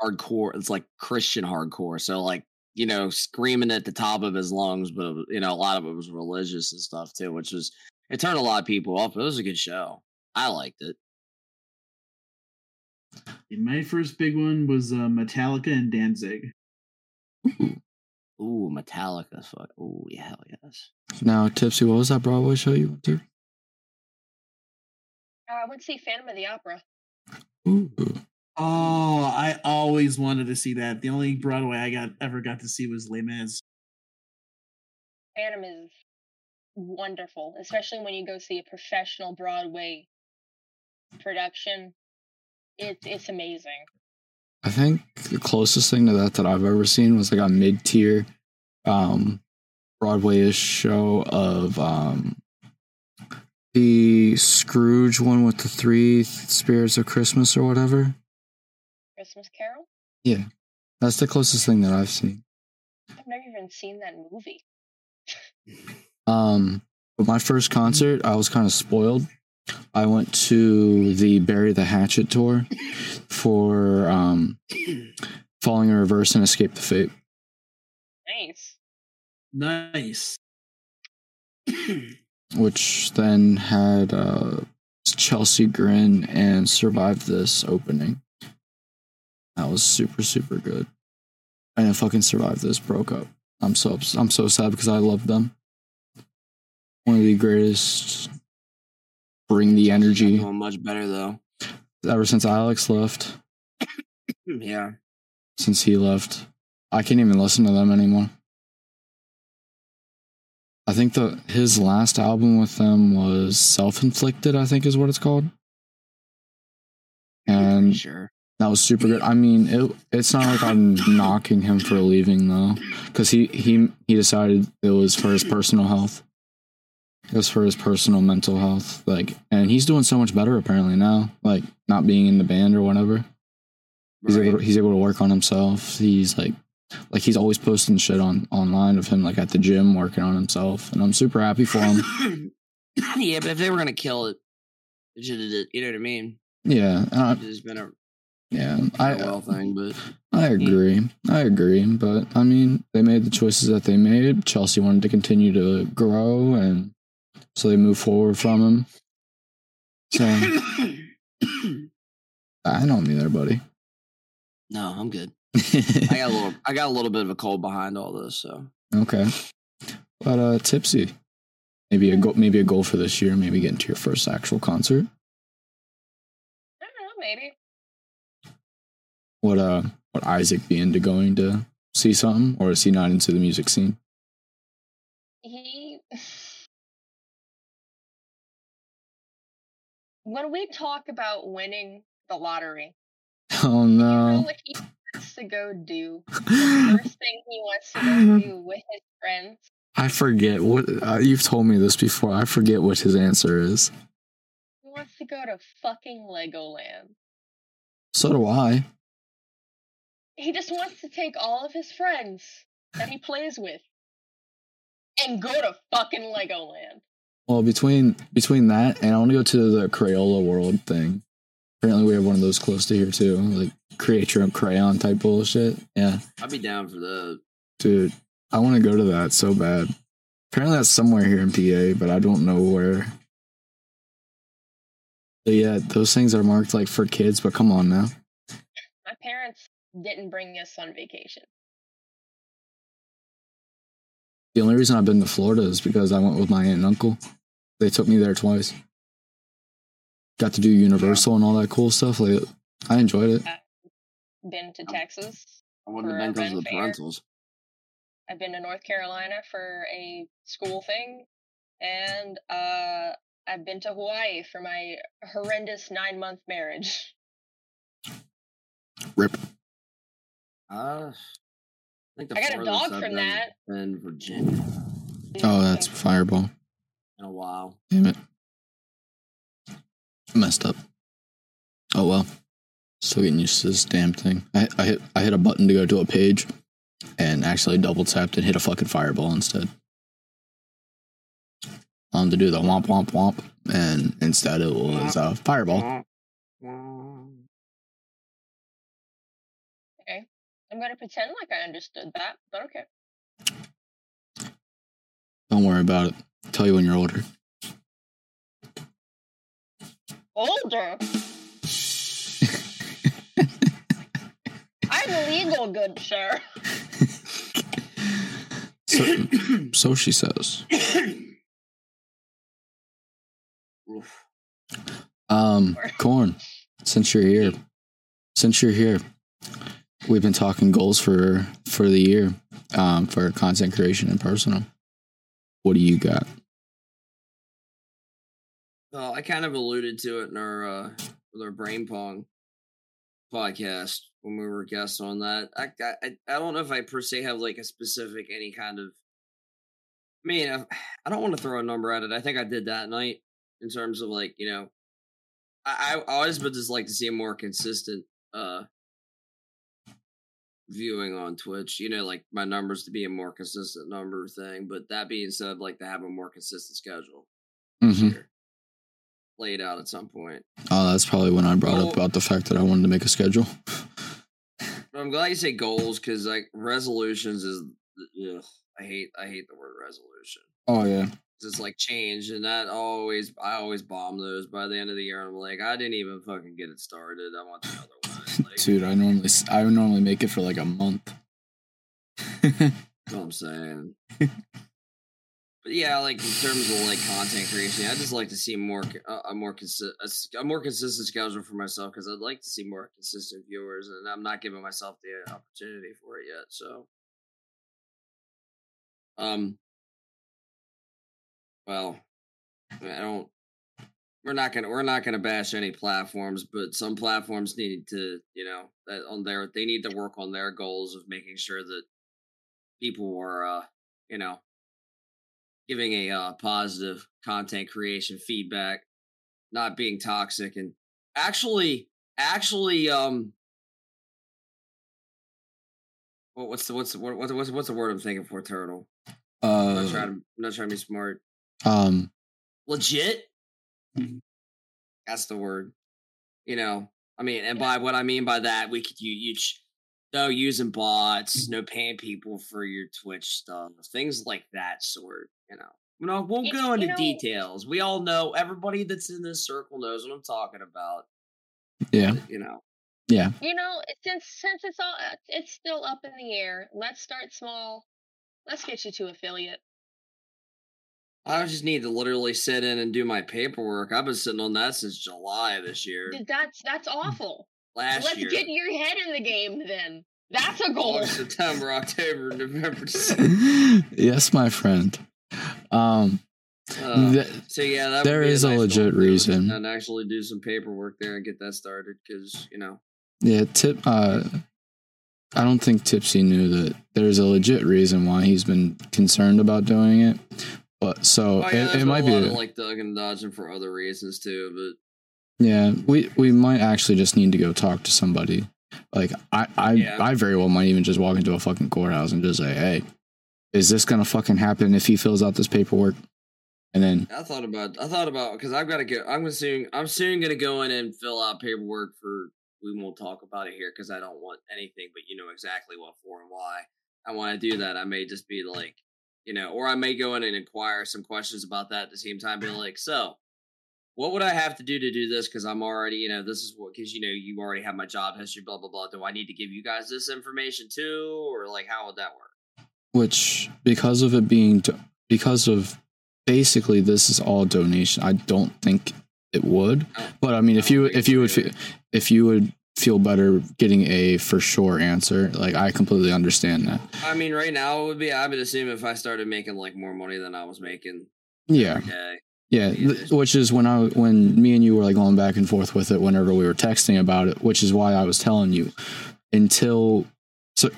hardcore. It's like Christian hardcore. So like you know, screaming at the top of his lungs, but you know, a lot of it was religious and stuff too, which was it turned a lot of people off. It was a good show. I liked it. my first big one was uh, Metallica and Danzig. Ooh, Metallica. Fuck. Ooh, yeah, hell yes. Now, Tipsy, what was that Broadway show you went to? Uh, I went to see Phantom of the Opera. Ooh. Oh, I always wanted to see that. The only Broadway I got ever got to see was Les Mis. Phantom is wonderful, especially when you go see a professional Broadway production. It's it's amazing. I think the closest thing to that that I've ever seen was like a mid tier um Broadway-ish show of um the Scrooge one with the three spirits of Christmas or whatever. Christmas Carol. Yeah, that's the closest thing that I've seen. I've never even seen that movie. Um but my first concert, I was kind of spoiled. I went to the Bury the Hatchet tour for um Falling in Reverse and Escape the Fate. Nice. Nice. which then had uh, Chelsea Grin and Survive This opening. That was super super good. And then fucking Survive This broke up. I'm so I'm so sad because I love them. One of the greatest. Bring the energy much better though. ever since Alex left. Yeah. Since he left, I can't even listen to them anymore. I think the his last album with them was Self Inflicted. I think is what it's called. And sure. That was super good. I mean, it it's not like I'm knocking him for leaving though, because he he he decided it was for his personal health. It was for his personal mental health, like, and he's doing so much better apparently now. Like, not being in the band or whatever, he's able to, he's able to work on himself. He's like, like he's always posting shit on online of him like at the gym working on himself, and I'm super happy for him. yeah, but if they were gonna kill it, they should have did. You know what I mean? Yeah, and I, It's been a, yeah, a I well thing, but I agree. I agree. But I mean, they made the choices that they made. Chelsea wanted to continue to grow, and so they moved forward from him. So I don't either, buddy. no, I'm good. I got a little. I got a little bit of a cold behind all this, so okay, but uh, tipsy. Maybe a goal. Maybe a goal for this year. Maybe get into your first actual concert. I don't know, maybe. Would uh, would Isaac be into going to see something, or is he not into the music scene? He when we talk about winning the lottery, Oh you know no! he wants to go do? The first thing he wants to go do with his friends. I forget what uh, you've told me this before. I forget what his answer is. He wants to go to fucking Legoland. So do I. He just wants to take all of his friends that he plays with and go to fucking Legoland. Well, between between that and I want to go to the Crayola World thing. Apparently, we have one of those close to here too, like create your own crayon type bullshit. Yeah, I'd be down for the. dude, I want to go to that so bad. Apparently, that's somewhere here in PA, but I don't know where. But yeah, those things are marked like for kids, but come on now. My parents didn't bring us on vacation. The only reason I've been to Florida is because I went with my aunt and uncle. They took me there twice. Got to do Universal and all that cool stuff. Like, I enjoyed it. Been to Oh. Texas. I wouldn't For have been a because of the Ren parentals. I've been to North Carolina for a school thing, and uh, I've been to Hawaii for my horrendous nine month marriage. Rip. Uh, I think the I got a dog from that. Been Virginia Oh, that's Fireball. in a while. Damn it. Messed up. Oh well. Still getting used to this damn thing. I, I hit I hit a button to go to a page and actually double tapped and hit a fucking fireball instead. Um to do the womp womp womp and instead it was a fireball. I'm gonna pretend like I understood that, but okay. Don't worry about it. I'll tell you when you're older. Older. I'm legal, good sir. So, so she says. Oof. Um, Corn, since you're here, since you're here, we've been talking goals for for the year, um, for content creation and personal. What do you got? Well, I kind of alluded to it in our uh, with our brain pong podcast when we were guests on that. I, I I don't know if I per se have like a specific any kind of. I mean, I, I don't want to throw a number at it. I think I did that night in terms of like you know, I I always would just like to see a more consistent uh viewing on Twitch. You know, like my numbers to be a more consistent number thing. But that being said, I'd like to have a more consistent schedule Mhm. year laid out at some point. Oh, that's probably when I brought Well- up about the fact that I wanted to make a schedule. I'm glad you say goals because like resolutions is ugh, I hate I hate the word resolution. Oh yeah. It's like change, and that always I always bomb those by the end of the year. I'm like, I didn't even fucking get it started. I want the other one. Dude. I normally I would normally make it for like a month. That's what I'm saying. but yeah, like in terms of like content creation, I just like to see more uh, a more consi- a, a more consistent schedule for myself because I'd like to see more consistent viewers, and I'm not giving myself the opportunity for it yet. So, um, well, I don't. We're not gonna we're not gonna bash any platforms, but some platforms need to you know that on their they need to work on their goals of making sure that people are uh you know giving a uh, positive content creation feedback not being toxic and actually actually um what- what's the what's the, what, what's what's the word i'm thinking for turtle i'm not trying uh, to I'm not trying to be smart um, legit. That's the word you know i mean and by what i mean by that we could you you ch- no using bots no paying people for your twitch stuff things like that sort you know we don't, won't go into know- details we all know everybody that's in this circle knows what i'm talking about yeah, you know yeah. You know, since since it's all uh, it's still up in the air. Let's start small. Let's get you to affiliate. I just need to literally sit in and do my paperwork i've been sitting on that since july this year That's that's awful. last Let's year get your head in the game then. That's a goal. August, september october november December. yes, my friend. Um, Uh, th- So yeah, that There would be is a nice legit goal to reason. and actually do some paperwork there and get that started because you know Yeah, tip. Uh, I don't think Tipsy knew that there's a legit reason why he's been concerned about doing it. But so oh, yeah, it, it a might be. lot of like ducking and dodging for other reasons too. But yeah, we we might actually just need to go talk to somebody. Like I I Yeah. I very well might even just walk into a fucking courthouse and just say, "Hey, is this gonna fucking happen if he fills out this paperwork?" And then I thought about I thought about because I've got to go. I'm soon I'm soon gonna go in and fill out paperwork for. We won't talk about it here because I don't want anything, but you know exactly what for and why I want to do that. I may just be like, you know, or I may go in and inquire some questions about that at the same time, be like, so what would I have to do to do this? Because I'm already, you know, this is what because you know you already have my job history, blah blah blah. Do I need to give you guys this information too, or like how would that work? which because of it being do- because of basically this is all donation. I don't think it would, don't- but I mean, I if you if you would if you would feel better getting a for sure answer, like I completely understand that. I mean, right now it would be. I would assume if I started making like more money than I was making Yeah, day. Yeah, th- which is when I when me and you were like going back and forth with it whenever we were texting about it, which is why I was telling you until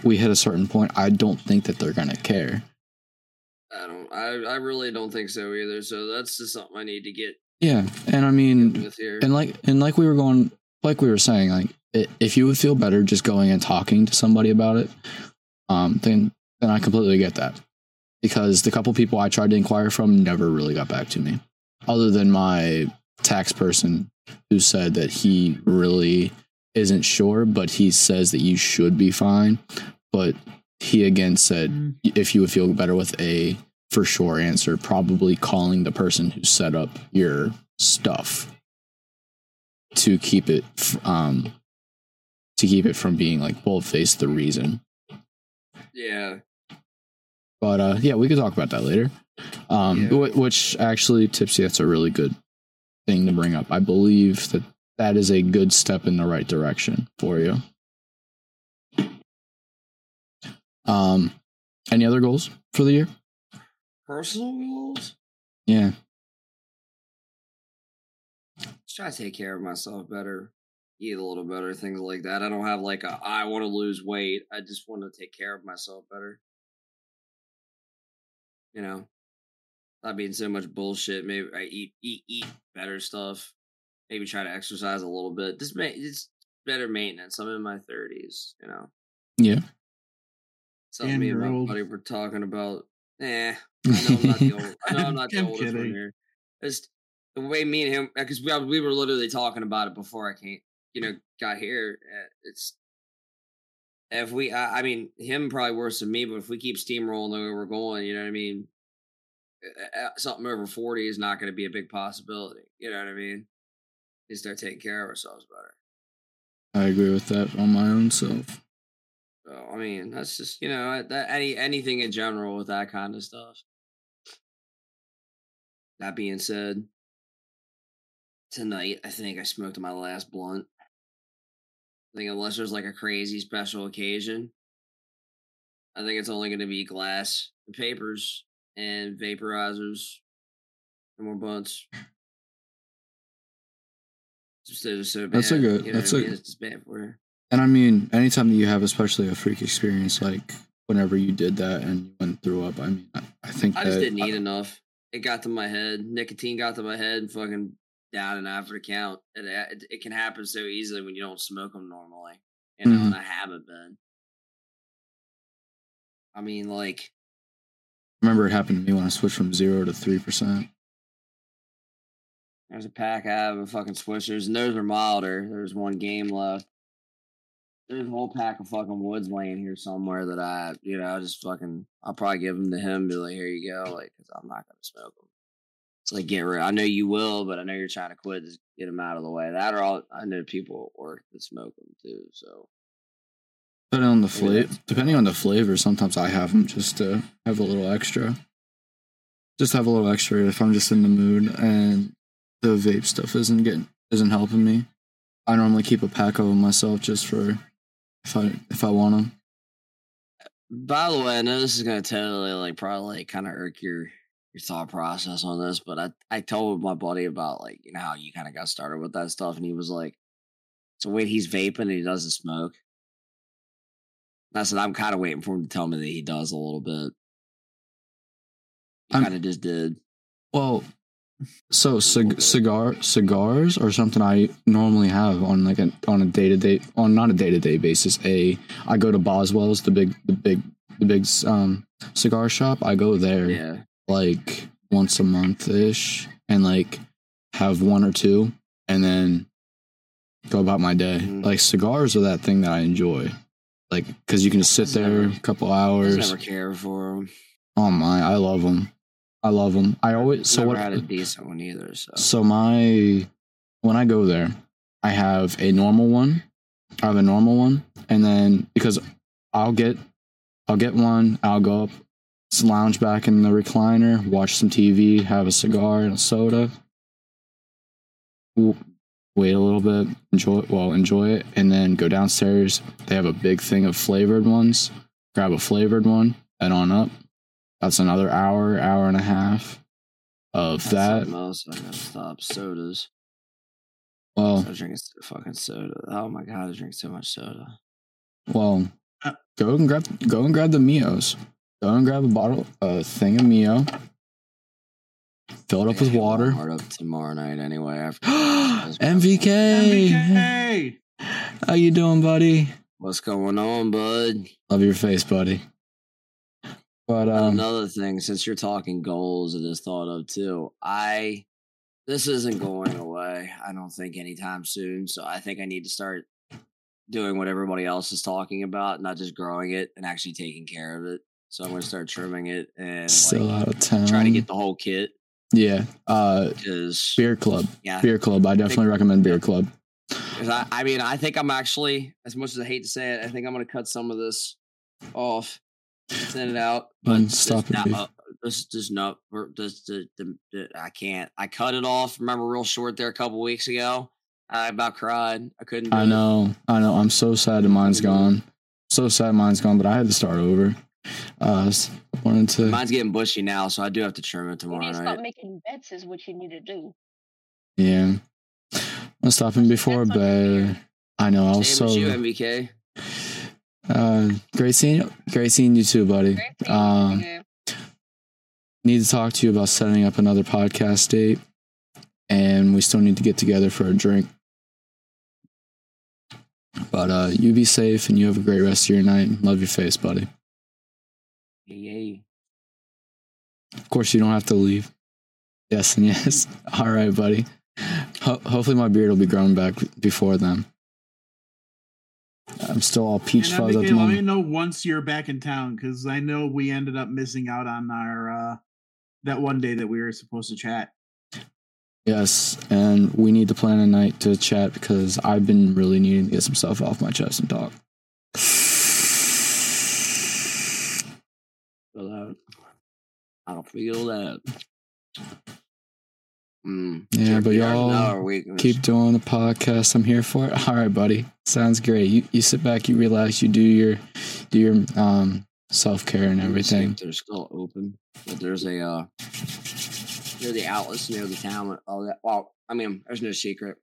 we hit a certain point, I don't think that they're gonna care. I don't. I I really don't think so either. So that's just something I need to get Yeah, and I mean, with here. and like and like we were going, like we were saying, like i if you would feel better just going and talking to somebody about it, um, then then I completely get that because the couple people I tried to inquire from never really got back to me, other than my tax person who said that he really isn't sure, but he says that you should be fine. But he again said Mm. if you would feel better with a for sure answer, probably calling the person who set up your stuff to keep it um to keep it from being like bold faced the reason. yeah, But uh yeah, we could talk about that later. Um Yeah. wh- which actually tipsy that's a really good thing to bring up. I believe that that is a good step in the right direction for you. Um any other goals for the year? personal goals. Yeah. Just try to take care of myself better, eat a little better, things like that. I don't have like a I want to lose weight. I just want to take care of myself better. You know, not being so much bullshit. Maybe I eat eat eat better stuff. Maybe try to exercise a little bit. Just make it's better maintenance. I'm in my thirties. You know. Yeah. Something And me and my old. buddy were talking about. Eh, I know I'm not the old. I know I'm not the I'm oldest one here. It's the way me and him uh, because we uh, we were literally talking about it before I came. You know, got here. eh, It's if we. I, I mean, him probably worse than me, but if we keep steamrolling the way we're going, you know what I mean. Something over forty is not going to be a big possibility. You know what I mean? We start taking care of ourselves better. I agree with that on my own self. So I mean, that's just you know that any anything in general with that kind of stuff. That being said, tonight I think I smoked my last blunt. I think unless there's like a crazy special occasion, I think it's only going to be glass and papers and vaporizers and more blunts. Just just so bad. That's a good- You know that's what I a- mean? It's bad for you. And I mean, anytime that you have especially a freak experience like whenever you did that and you went through up, I mean, I, I think I just didn't eat enough. It got to my head. Nicotine got to my head and fucking down and out after the count. It, it, it can happen so easily when you don't smoke them normally. You know, Mhm. and I haven't been. I mean, like, remember it happened to me when I switched from zero to three percent. there's a pack I have of fucking swishers, and those are milder. There's one game left. There's a whole pack of fucking woods laying here somewhere that I, you know, I just fucking, I'll probably give them to him. Be like, here you go, like, because I'm not gonna smoke them. It's like get rid. I know you will, but I know you're trying to quit. Just get them out of the way. That or all. I know people at work that smoke them too. So Depending on the flavor, depending on the flavor, sometimes I have them just to have a little extra. Just have a little extra if I'm just in the mood and the vape stuff isn't getting isn't helping me. I normally keep a pack of them myself just for if I if I want them. By the way, I know this is gonna totally like probably like, kind of irk your your thought process on this, but I I told my buddy about like you know how you kind of got started with that stuff, and he was like, "So wait, he's vaping and he doesn't smoke." And I said, "I'm kind of waiting for him to tell me that he does a little bit." He I'm- kind of just did. Well, So cig- cigar cigars are something I normally have on like a on a day to day on not a day to day basis. A I go to Boswell's, the big the big the big um cigar shop. I go there Yeah. Like once a month ish and like have one or two and then go about my day. Mhm. Like cigars are that thing that I enjoy. Like because you can just sit there never- a couple hours. never care for them. Oh my, I love them. I love them. I always so never what had a decent one either. So so my when I go there, I have a normal one. I have a normal one, and then because I'll get I'll get one. I'll go up, s- lounge back in the recliner, watch some TV, have a cigar and a soda. Wait a little bit, enjoy it well, enjoy it, and then go downstairs. They have a big thing of flavored ones. Grab a flavored one, head on up. That's another hour, hour and a half of that's that. something else I gotta stop. Sodas. Well, I drinking fucking soda. Oh my god, I drink so much soda. Well, go and grab go and grab the Mios. Go and grab a bottle, a thing of Mio. Fill it up with water. Walmart up tomorrow night anyway. After MVK, MVK. how you doing, buddy? What's going on, bud? Love your face, buddy. But um, Another thing, since you're talking goals, I just thought of too. I this isn't going away. I don't think anytime soon. So I think I need to start doing what everybody else is talking about, not just growing it and actually taking care of it. So I'm going to start trimming it and still like, out of town. try to get the whole kit yeah. Uh, Beard Club, yeah, Beard Club. I definitely recommend Beard Club. I, I mean I think I'm actually as much as I hate to say it, I think I'm going to cut some of this off, send it out, but stop it, not- uh, this just no, we're- this the, the, the I can't. I cut it off. Remember, real short there a couple weeks ago. I about cried. I couldn't. Do I it. know, I know. I'm so sad that mine's gone. So sad mine's gone, but I had to start over. Uh, wanted to. Mine's getting bushy now, so I do have to trim it You tomorrow need to stop night. making bets, is what you need to do. Yeah. I'm stopping before That's bed. I know. I was Same so. as you, MVK. Uh, great seeing you. Great seeing you too, buddy. Great you, Um, nigga. need to talk to you about setting up another podcast date, and we still need to get together for a drink. But uh, you be safe and you have a great rest of your night. Love your face, buddy. Yay. Of course, you don't have to leave. Yes and yes. All right, buddy. Ho- hopefully, my beard will be growing back before then. I'm still all peach fuzz at the let me know once you're back in town because I know we ended up missing out on our uh that one day that we were supposed to chat. Yes, and we need to plan a night to chat because I've been really needing to get some stuff off my chest and talk. That. I'll feel that. Mm. Yeah, but y'all keep doing the podcast. I'm here for it. All right, buddy. Sounds great. You you sit back, you relax, you do your do your um self care and Let me see everything. They're still open, but there's a uh, near the outlets near the town. All that. Well, I mean, there's no secret.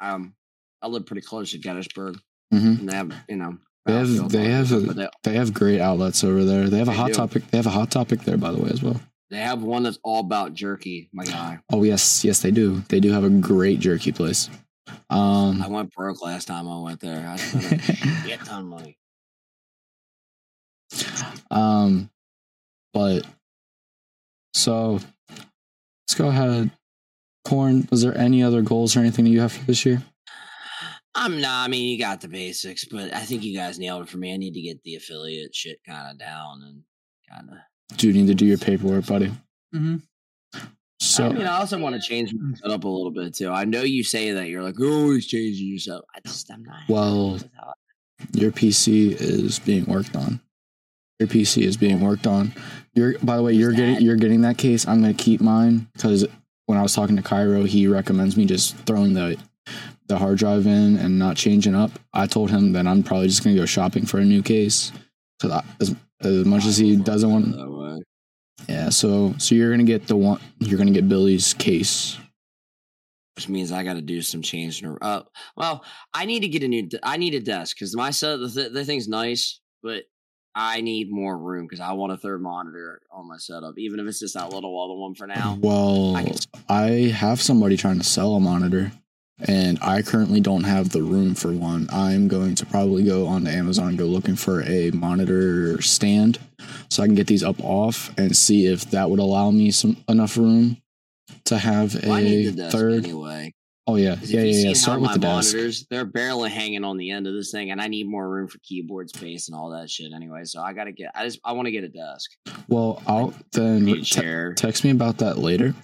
Um, I live pretty close to Gettysburg, Mhm. and they have you know They have they have a, they, they have great outlets over there. They have a hot do. topic. They have a hot topic there, by the way, as well. they have one that's all about jerky. My guy, Oh yes, yes they do. They do have a great jerky place. Um, I went broke last time I went there. I spent a shit ton of money. um, but so let's go ahead. Corn, was there any other goals or anything that you have for this year? I'm not. I mean, you got the basics, but I think you guys nailed it for me. I need to get the affiliate shit kind of down and kind of. Do you need to do your paperwork, buddy? Mm-hmm. So I mean, I also want to change my setup a little bit too. I know you say that you're like you're always changing yourself. I just I'm not. Well, your PC is being worked on. Your PC is being worked on. You're by the way, you're getting you're getting that case. I'm gonna keep mine because when I was talking to Cairo, he recommends me just throwing the the hard drive in and not changing up. I told him that I'm probably just gonna go shopping for a new case because as, as much as he doesn't want, yeah. So so you're gonna get the one. You're gonna get Billy's case. which means I got to do some changing. Uh, well, I need to get a new. de- I need a desk because my set the, th- the thing's nice, but I need more room because I want a third monitor on my setup, even if it's just that little other one for now. Well, I can- I have somebody trying to sell a monitor, and I currently don't have the room for one. I'm going to probably go onto Amazon and go looking for a monitor stand so I can get these up off and see if that would allow me some enough room to have Well, a desk third. anyway. Oh yeah, yeah, yeah, yeah. Start with the desk. monitors, they're barely hanging on the end of this thing, and I need more room for keyboard space and all that shit anyway. So I gotta get. I just I want to get a desk, Well, I'll then need te- text me about that later.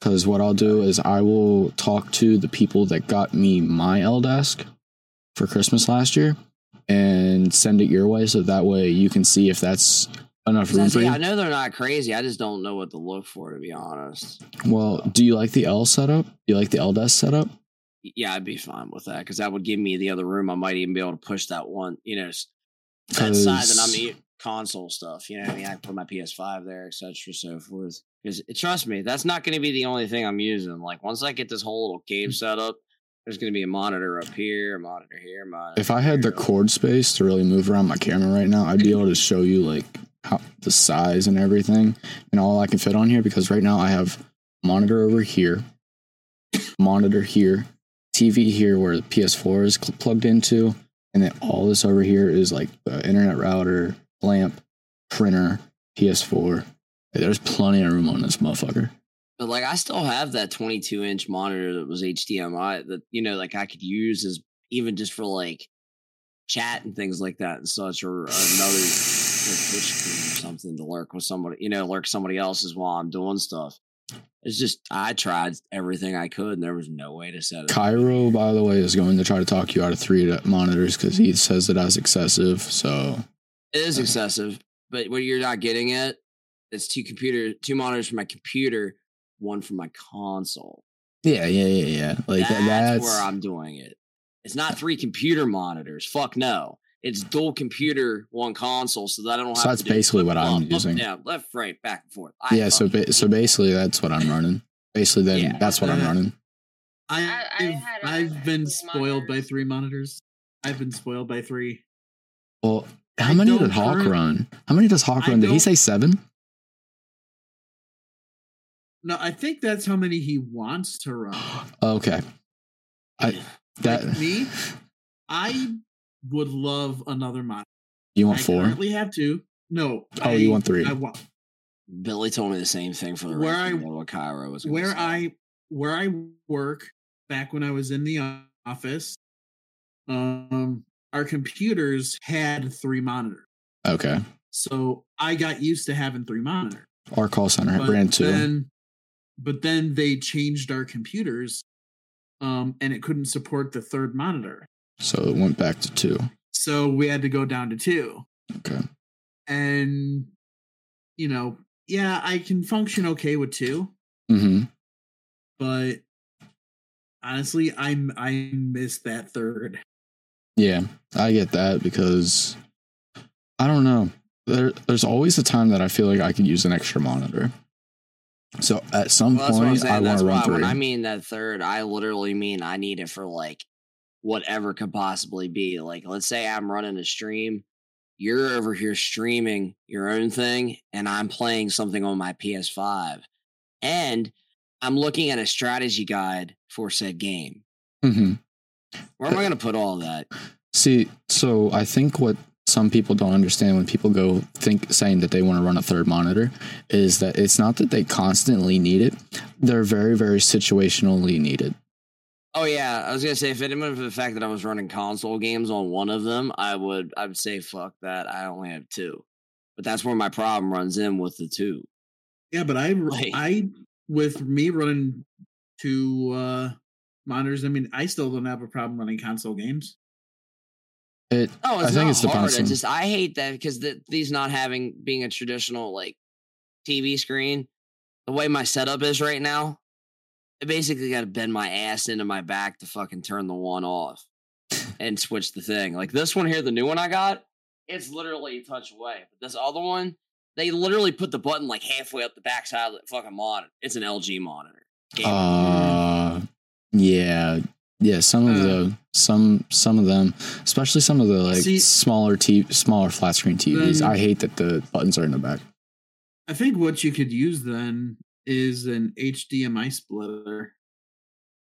Because what I'll do is I will talk to the people that got me my L desk for Christmas last year and send it your way, so that way you can see if that's enough room for you. I know they're not crazy. I just don't know what to look for, to be honest. Well, do you like the L setup? Do you like the L desk setup? Yeah, I'd be fine with that because that would give me the other room. I might even be able to push that one, you know, that side that I'm console stuff. You know what I mean? I put my PS5 there, etc. So forth. Because trust me, that's not going to be the only thing I'm using. Like once I get this whole little Mm. cave set up, there's going to be a monitor up here, a monitor here, a monitor. If I had the cord space to really move around my camera right now, I'd be able to show you like how the size and everything and all I can fit on here because right now I have monitor over here, monitor here, TV here where the PS4 is cl- plugged into, and then all this over here is like the internet router, lamp, printer, PS4. There's plenty of room on this motherfucker. But like I still have that 22 inch monitor that was HDMI that you know like I could use as even just for like chat and things like that and such or another Twitch stream or something to lurk with somebody you know lurk somebody else's while I'm doing stuff. It's just I tried everything I could and there was no way to set it. up. Cairo, by the way, is going to try to talk you out of three monitors because he says that that's excessive. So It is excessive, but what you're not getting it, it's two computer two monitors for my computer, one for my console. yeah, yeah, yeah, yeah. Like that's, that's, where I'm doing it. It's not three computer monitors. Fuck no. It's dual computer, one console, so that I don't have. So to that's do basically what I'm up, using. Yeah, left, right, back and forth. I yeah. So ba- so basically, that's what I'm running. Basically, then Yeah. that's what I'm Uh, running. I, I- I I've, had, uh, I've been three spoiled by three monitors. I've been spoiled by three. Well, how I many don't did Hawk current- run? How many does Hawk I run? Did he say seven? No, I think that's how many he wants to run. okay, I that Like me, I would love another monitor. you want I four? currently have two. No. Oh, I, you want three. I want Billy told me the same thing for the Where I- of what Cairo was. where say. I where I work back when I was in the office. Um, our computers had three monitors, Okay, so I got used to having three monitors. our call center But ran two. Then, but then they changed our computers, um, and it couldn't support the third monitor, so it went back to two. so we had to go down to two. Okay, And you know, yeah, I can function okay with two, mm-hmm. but honestly, I'm I miss that third. Yeah, I get that because I don't know. There, there's always a time that I feel like I could use an extra monitor. So at some Well, that's what I'm point. I want to run when. I mean that third, I literally mean I need it for like whatever could possibly be. Like, let's say I'm running a stream, you're over here streaming your own thing, and I'm playing something on my PS5, and I'm looking at a strategy guide for said game. hmm Where am I going to put all that? See, so I think what some people don't understand when people go think saying that they want to run a third monitor is that it's not that they constantly need it; they're very, very situationally needed. Oh yeah, I was gonna say if it wasn't for the fact that I was running console games on one of them, I would I would say fuck that. I only have two, but that's where my problem runs in with the two. Yeah, but I Like- I with me running two uh monitors, I mean, I still don't have a problem running console games. It Oh, I it's think it's hard. depends I just I hate that because the, these not having being a traditional like TV screen. The way my setup is right now, I basically got to bend my ass into my back to fucking turn the one off and switch the thing. Like this one here, the new one I got, it's literally a touch away. But this other one, they literally put the button like halfway up the backside of the fucking monitor. It's an LG monitor. Game over. uh yeah, Yeah, some of Uh, the some some of them, especially some of the like See- smaller t smaller flat screen TVs. Then- I hate that the buttons are in the back. I think what you could use then is an HDMI splitter.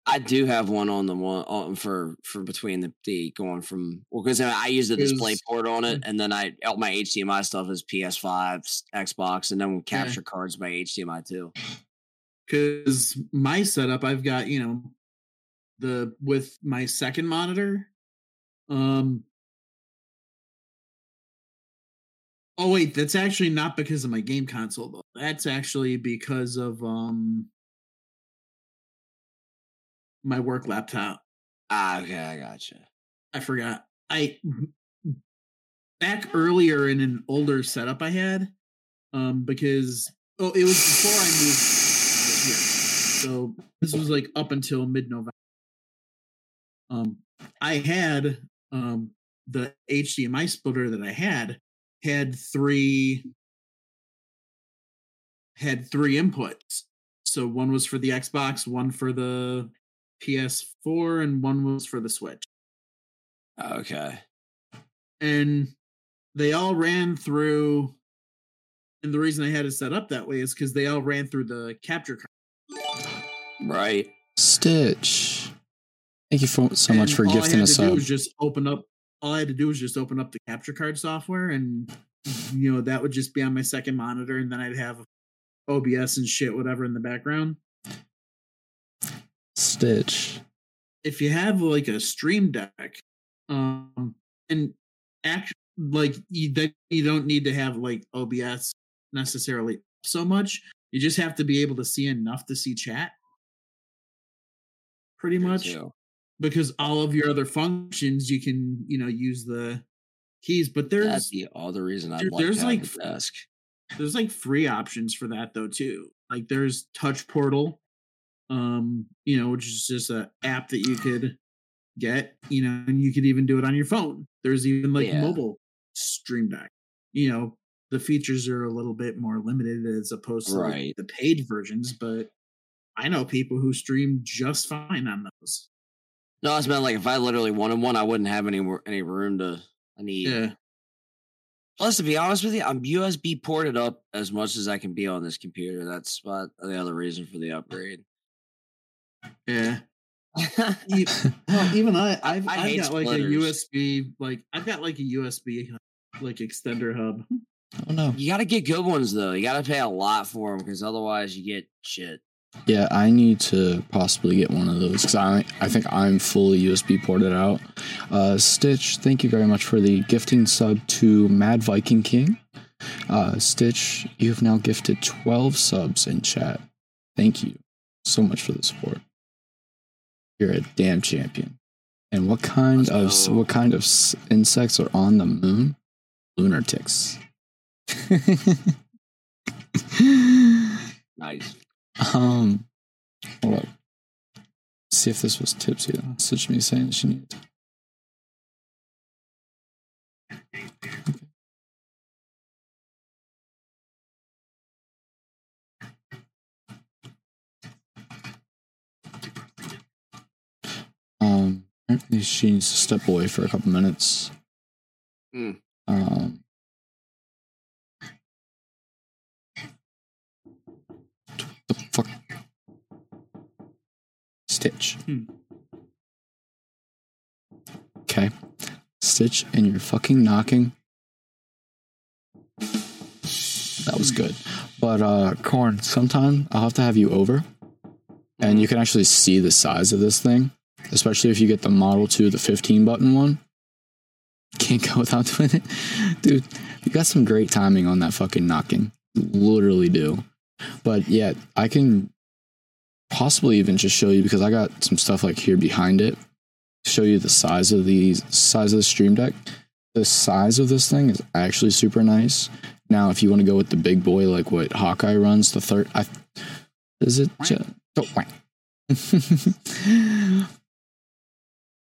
I do have one on the one on for for between the, the going from well because I use the display port on it and then I all my HDMI stuff is PS5, s- Xbox, and then with Yeah. capture cards by HDMI too. because my setup i've got you know the with my second monitor um oh wait that's actually not because of my game console though. That's actually because of um my work laptop. Ah, okay, I gotcha. i forgot. I back earlier in an older setup i had um because oh it was before i moved here. So this was like up until mid-november um i had um the hdmi splitter that i had had three had three inputs so one was for the xbox one for the ps4 and one was for the switch Okay. and they all ran through and the reason i had it set up that way is because they all ran through the capture card Right. Stitch. Thank you for, so much And for all gifting I had us to do up. was just open up all i had to do was just open up the capture card software and you know that would just be on my second monitor and then i'd have obs and shit whatever in the background Stitch. if you have like a stream deck um and act like you that you don't need to have like obs necessarily so much you just have to be able to see enough to see chat pretty much. Because all of your other functions you can you know use the keys but there's the reason I'd there- like there's like desk. there's like free options for that though too like there's touch portal um you know which is just a app that you could get you know and you could even do it on your phone there's even like Yeah. mobile stream deck you know the features are a little bit more limited as opposed to like, the paid versions but i know people who stream just fine on those No, it's meant like if I literally wanted one, I wouldn't have any any room to. I need. yeah Plus, to be honest with you, I'm USB ported up as much as I can be on this computer. That's what the other reason for the upgrade. yeah well, even i i've, I I've hate got like a usb like i've got like a usb like extender hub Oh no. you got to get good ones though. You got to pay a lot for them because otherwise you get shit. Yeah, I need to possibly get one of those because I I think I'm fully USB ported out. Uh, Stitch, thank you very much for the gifting sub to Mad Viking King. Uh, Stitch, you have now gifted 12 subs in chat. Thank you so much for the support. You're a damn champion. And what kind of what kind of insects are on the moon? Lunar ticks. Nice. Um, hold up. See if this was tipsy. Such me saying that she needed. Um, apparently she needs to step away for a couple minutes. Hmm. Um. The fuck. Stitch. Hmm. Okay. Stitch, and you're fucking knocking. That was good. But, uh, Corn, sometime I'll have to have you over. And you can actually see the size of this thing, especially if you get the Model 2, the 15 button one. Can't go without doing it. Dude, you got some great timing on that fucking knocking. You literally do. But yeah, I can possibly even just show you because I got some stuff like here behind it. Show you the size of the size of the stream deck. The size of this thing is actually super nice. Now, if you want to go with the big boy, like what Hawkeye runs, the third, I, is it? Je-.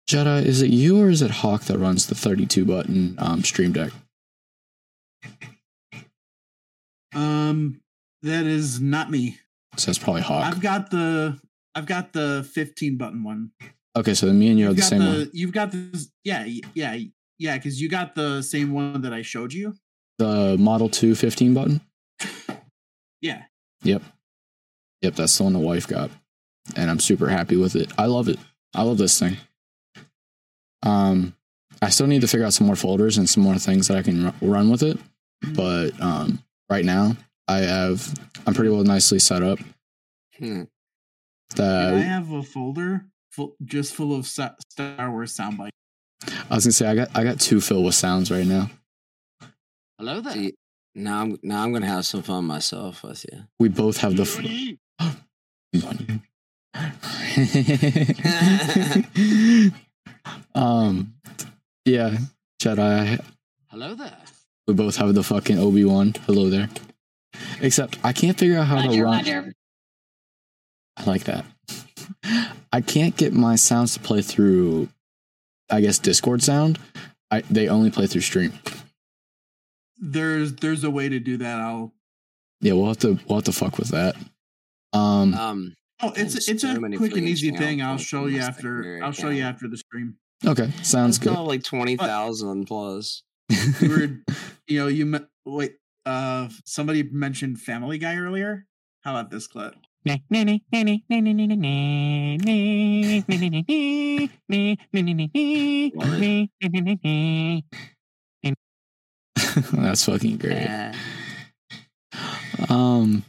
Jedi, is it you or is it Hawk that runs the 32 button um, stream deck? Um, that is not me. So that's probably Hawk. I've got the I've got the 15 button one. Okay, so then me and you have You've the same the, one. You've got this. Yeah, yeah, yeah. Because you got the same one that I showed you. The Model 2 15 button. Yeah. Yep. Yep, that's the one the wife got. And I'm super happy with it. I love it. I love this thing. Um I still need to figure out some more folders and some more things that I can ru- run with it, but um right now I have I'm pretty well nicely set up. Hmm. And I have a folder full, just full of Sa- Star Wars sound bites. I was going to say I got I got two filled with sounds right now. Hello there. See, now I'm now I'm gonna have some fun myself with you. We both have the f- um yeah, Jedi Hello there. We both have the fucking Obi Wan. Hello there. Except I can't figure out how to Roger, run. Roger. I like that. I can't get my sounds to play through. I guess Discord sound. I they only play through stream. There's there's a way to do that. I'll. Yeah, we'll have to we'll have to fuck with that. Um, Um, Oh, it's it's a so many quick and easy thing. I'll show you after. I'll show you after the stream. okay, sounds it's good. like twenty thousand plus. You were, you know, you me- wait. Uh, somebody mentioned Family Guy earlier. How about this clip? That's fucking great. Yeah. Um,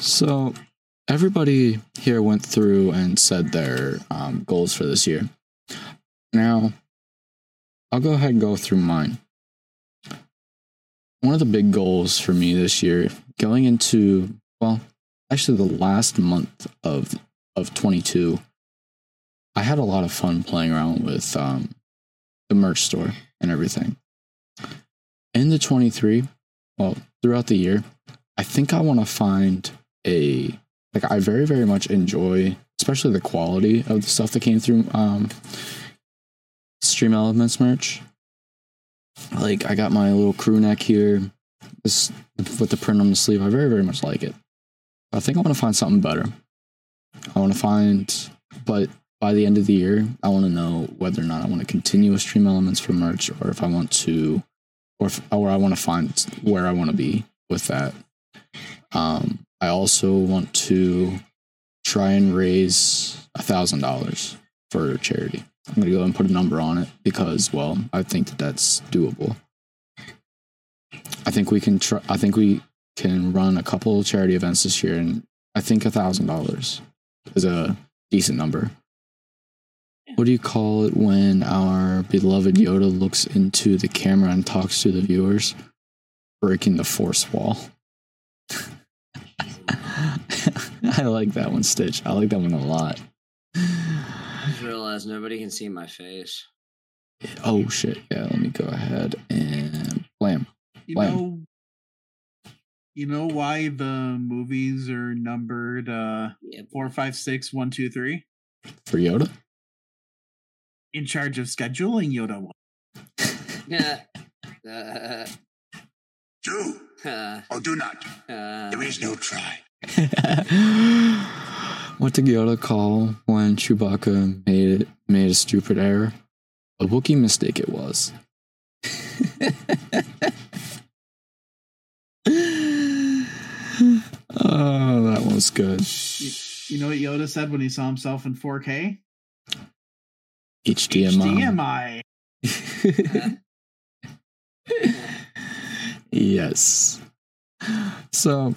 so everybody here went through and said their um, goals for this year. Now, I'll go ahead and go through mine. One of the big goals for me this year, going into well, actually the last month of of 22, I had a lot of fun playing around with um, the merch store and everything. In the 23, well, throughout the year, I think I want to find a like I very very much enjoy, especially the quality of the stuff that came through um, Stream Elements merch. Like I got my little crew neck here, this with the print on the sleeve. I very very much like it. I think I want to find something better. I want to find, but by the end of the year, I want to know whether or not I want to continue with Stream Elements for merch, or if I want to or if, or I want to find where I want to be with that. Um, I also want to try and raise a thousand dollars for charity. I'm gonna go ahead and put a number on it because, well, I think that that's doable. I think we can try. I think we can run a couple of charity events this year, and I think a thousand dollars is a decent number. What do you call it when our beloved Yoda looks into the camera and talks to the viewers? Breaking the force wall. I like that one, Stitch. I like that one a lot. I just realized nobody can see my face. Oh shit! Yeah, let me go ahead and blam. You Wham. know, you know why the movies are numbered uh Yep. four, five, six, one, two, three. for Yoda. In charge of scheduling Yoda. Yeah. Uh, Do uh, or do not. uh, There is no try. what did Yoda call when Chewbacca made made a stupid error? A Wookiee mistake it was. oh, that was good. You, you know what Yoda said when he saw himself in 4K? HDMI. HDMI. yes. So,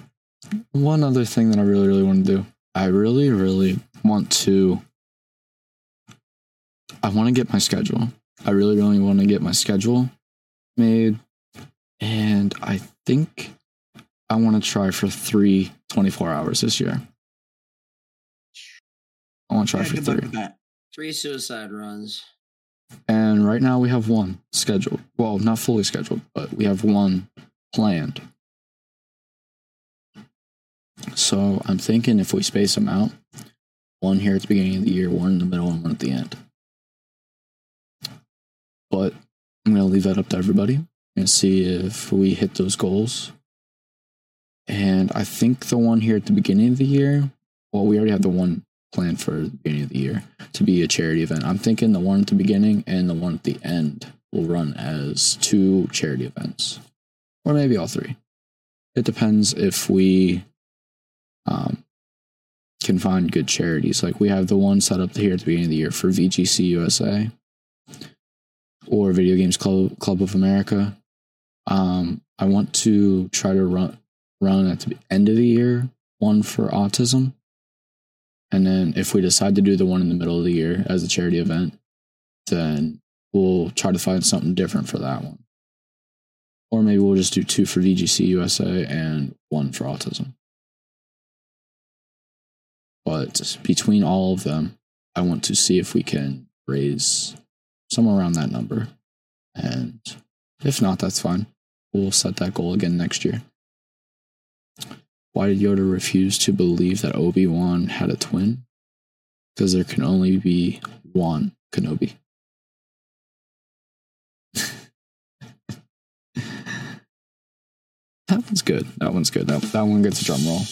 one other thing that I really, really want to do, I really, really want to. I want to get my schedule. I really, really want to get my schedule made. And I think I want to try for three 24 hours this year. I want to try Yeah, for three. three suicide runs. And right now we have one scheduled. Well, not fully scheduled, but we have one planned. So I'm thinking if we space them out, one here at the beginning of the year, one in the middle, and one at the end. But I'm going to leave that up to everybody and see if we hit those goals. And I think the one here at the beginning of the year, well, we already have the one planned for the beginning of the year to be a charity event. I'm thinking the one at the beginning and the one at the end will run as two charity events, or maybe all three. It depends if we um, can find good charities. Like we have the one set up here at the beginning of the year for VGC USA or Video Games Club, Club of America. Um, I want to try to run run at the end of the year one for autism, and then if we decide to do the one in the middle of the year as a charity event, then we'll try to find something different for that one. Or maybe we'll just do two for VGC USA and one for autism. But between all of them, I want to see if we can raise somewhere around that number. And if not, that's fine. We'll set that goal again next year. Why did Yoda refuse to believe that Obi Wan had a twin? Because there can only be one Kenobi. that one's good. That one's good. That, that one gets a drum roll.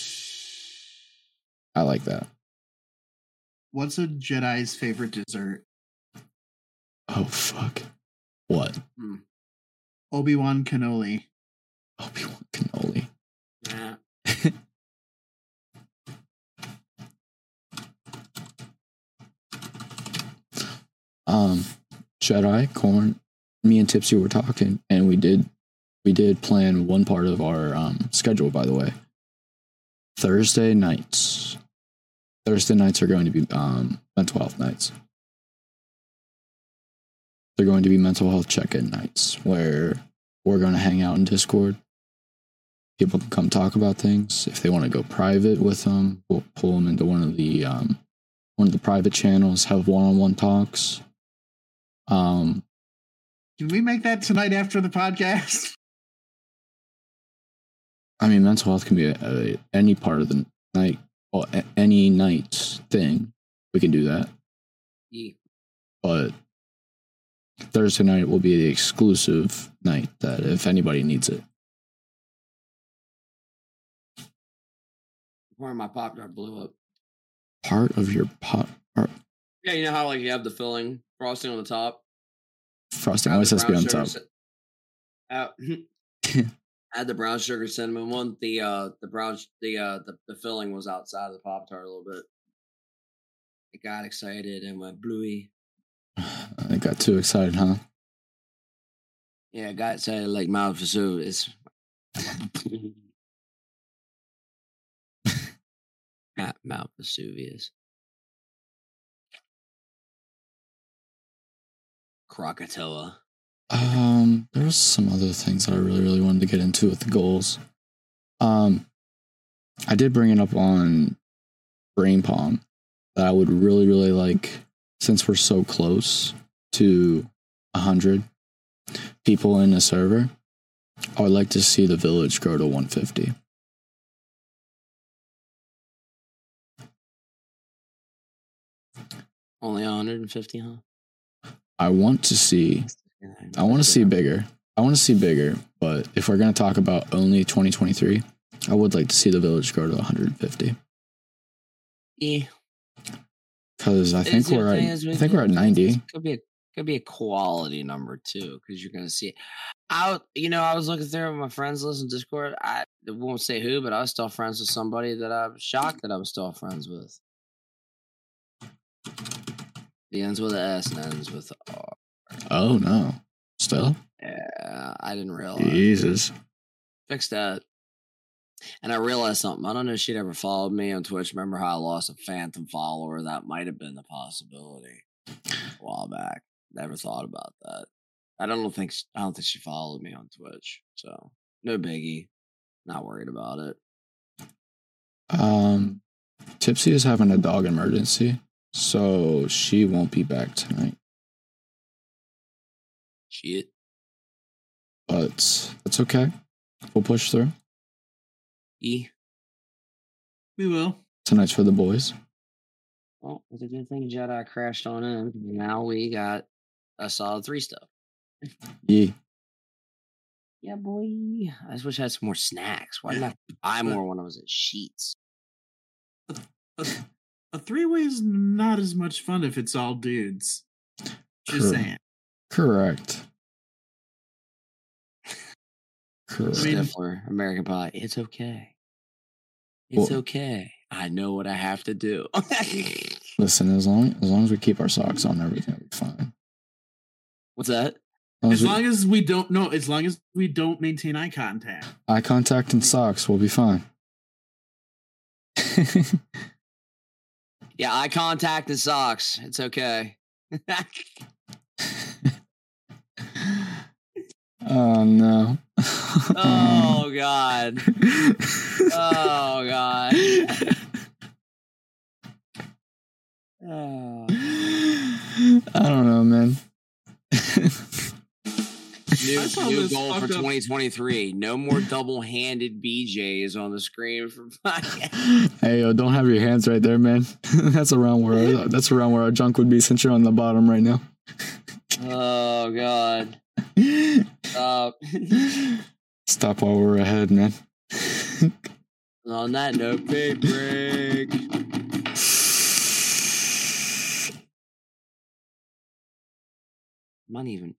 I like that. What's a Jedi's favorite dessert? Oh, fuck. What? Obi Wan cannoli. Obi Wan cannoli. Yeah. um Jedi corn me and Tipsy were talking and we did we did plan one part of our um schedule by the way. Thursday nights. Thursday nights are going to be um mental health nights. They're going to be mental health check-in nights where we're going to hang out in Discord. People can come talk about things. If they want to go private with them, we'll pull them into one of the um, one of the private channels, have one-on-one talks. Um, Can we make that tonight after the podcast? I mean, mental health can be a, a, any part of the night, well, a, any night thing. We can do that, Yeah. but Thursday night will be the exclusive night that if anybody needs it. Part of my pop tart blew up. Part of your or Yeah, you know how like you have the filling frosting on the top. frosting always has to be on top. cin- uh, Out. Add the brown sugar cinnamon one. The uh the brown the uh the, the filling was outside of the pop tart a little bit. I got excited and went bluey. I got too excited, huh? Yeah, I got excited like Mount Vesuvius. Not Mount Vesuvius. Krakatoa. Um, there was some other things that I really, really wanted to get into with the goals. Um, I did bring it up on Brain Pong that I would really, really like, since we're so close to a hundred people in a server, I would like to see the village grow to 150. Only 150, huh? I want to see I want to see bigger. I want to see bigger, but if we're going to talk about only 2023, I would like to see the village grow to 150 Yeah. because I think we're at I think we're at 90. Could be a could be a quality number too, because you're gonna see it. Out, you know, I was looking through my friends list on Discord. I won't say who, but I was still friends with somebody that I'm shocked that I was still friends with. The ends with an S and ends with R. Oh no, still Yeah, I didn't realize. Jesus. Fix that. And I realized something. I don't know if she'd ever followed me on Twitch. Remember how I lost a phantom follower? That might have been the possibility a while back. Never thought about that. I don't think I don't think she followed me on Twitch. So no biggie. Not worried about it. Um, Tipsy is having a dog emergency, so she won't be back tonight. Shit. But it's okay. We'll push through. E. We will. Tonight's for the boys. Well, it's a good thing Jedi crashed on in. Now we got a solid three stuff. Yeah. Yeah, boy. I just wish I had some more snacks. Why didn't I buy more when I was at Sheetz? a three way is not as much fun if it's all dudes. Just True. saying. Correct. Stifler, American Pie. It's okay. It's Well- okay. I know what I have to do. Listen, as long as long as we keep our socks on, everything will be fine. What's that? As As we- long as we don't know, as long as we don't maintain eye contact. eye contact and socks, we'll be fine. Yeah, eye contact and socks. It's okay. oh no. oh God. Oh God. Oh. I don't know, man. New, new goal for fucked up- 2023. No more double-handed BJs on the screen for hey, yo, don't have your hands right there, man. that's around where our, that's around where our junk would be since you're on the bottom right now. Oh God. Stop. Stop while we're ahead, man. on that note, big break. I'm not even.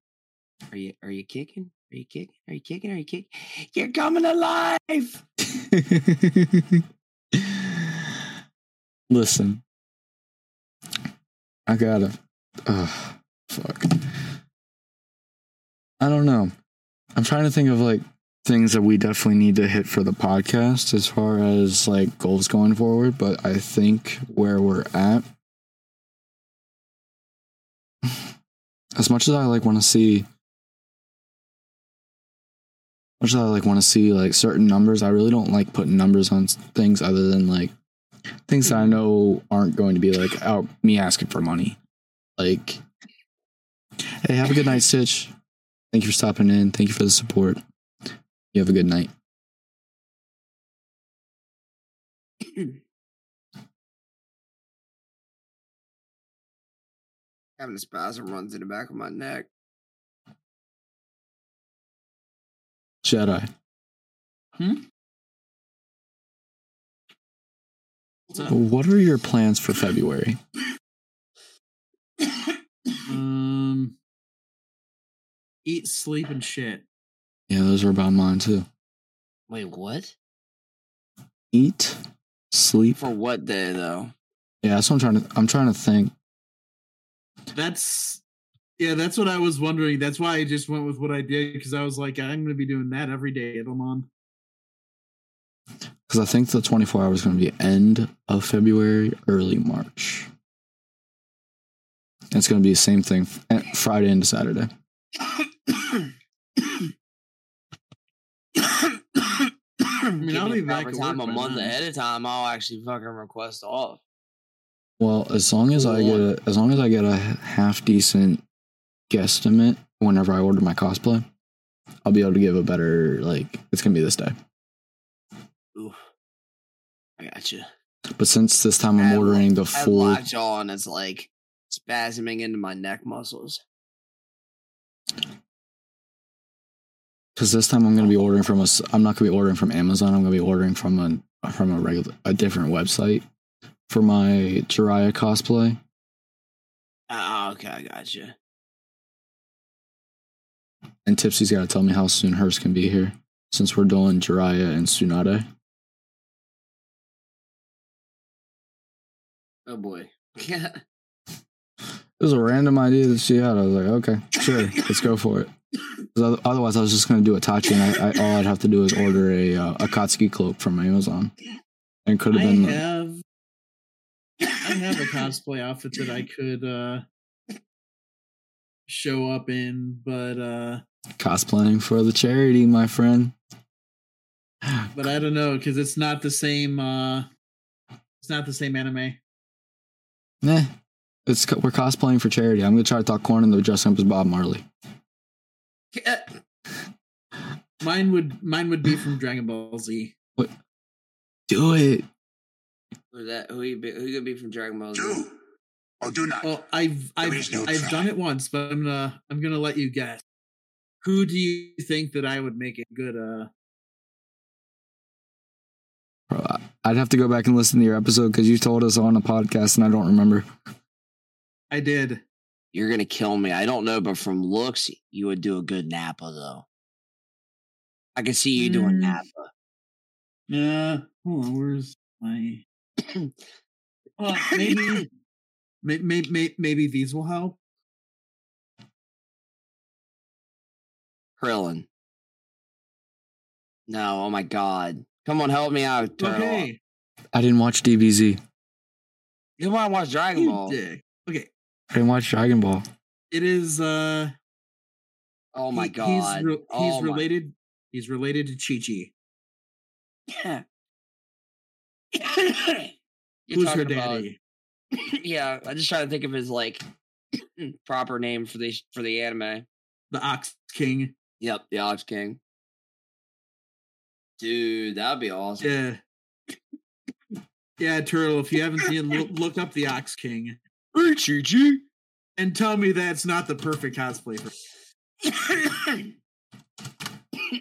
Are you? Are you kicking? Are you kicking? Are you kicking? Are you kicking? You're coming alive. Listen, I gotta. Uh, fuck. I don't know. I'm trying to think of like things that we definitely need to hit for the podcast as far as like goals going forward, but I think where we're at, as much as I like want to see as much as I like want to see like certain numbers, I really don't like putting numbers on things other than like things that I know aren't going to be like out me asking for money. Like, hey, have a good night, Stitch. Thank you for stopping in. Thank you for the support. You have a good night. Having a spasm run through the back of my neck. Jedi. What's up? What are your plans for February? Um, eat, sleep, and shit. Yeah, those are about mine too. Wait, what? Eat, sleep. For what day though? Yeah, that's what I'm trying to. I'm trying to think. That's yeah, that's what I was wondering. That's why I just went with what I did because I was like, I'm going to be doing that every day at Oman. Because I think the 24 hours is going to be end of February, early March. And it's going to be the same thing eh, Friday into Saturday. I mean, I'll Give me be back proper at time work a month then. ahead of time. I'll actually fucking request off. Well, as long as I get a, as long as I get a half decent guesstimate whenever I order my cosplay, I'll be able to give a better like it's going to be this day. Ooh, I got you. But since this time I'm I have- ordering the I have full and it's like spasming into my neck muscles. Because this time I'm going to be ordering from a. I'm not going to be ordering from Amazon. I'm going to be ordering from a from a regular a different website for my Jiraiya cosplay. Oh, okay, I got you. And Tipsy's got to tell me how soon hers can be here, since we're doing Jiraiya and Tsunade. Oh boy. Yeah. It was a random idea that she had. I was like, okay, sure, let's go for it. Otherwise, I was just going to do Itachi, and I, I, all I'd have to do is order a uh, Akatsuki cloak from Amazon, and could have been like, have I have a cosplay outfit that I could uh show up in, but uh cosplaying for the charity, my friend. but I don't know because it's not the same uh it's not the same anime. Nah, it's we're cosplaying for charity. I'm gonna try to talk corn into dressing up as Bob Marley. Mine would mine would be from Dragon Ball Z. Do it. Who's that? Who you be, who you gonna be from Dragon Ball Z? Do or do not. Well, I've I've no I've try. done it once, but I'm gonna I'm gonna let you guess. Who do you think that I would make a good uh I- I'd have to go back and listen to your episode because you told us on a podcast and I don't remember. I did. You're gonna kill me. I don't know, but from looks, you would do a good Nappa though. I can see you doing Mm. Nappa. Yeah. Hold on. Where's my? Well, maybe, maybe, maybe, maybe these will help. Krillin. No, oh my god. Come on, help me out. Turtle. Okay. I didn't watch DBZ. You want to watch Dragon You Ball? dick. Okay. I didn't watch Dragon Ball. It is. uh Oh my he- god. He's, re- he's Oh my- related. He's related to Chi Chi. You're Who's her talking about- daddy? yeah, I'm just trying to think of his like proper name for the for the anime. The Ox King. Yep, the Ox King. Dude, that'd be awesome. Yeah. Yeah, Turtle. If you haven't seen, look, look up the Ox King Hey, Chi-Chi. and tell me that's not the perfect cosplay for.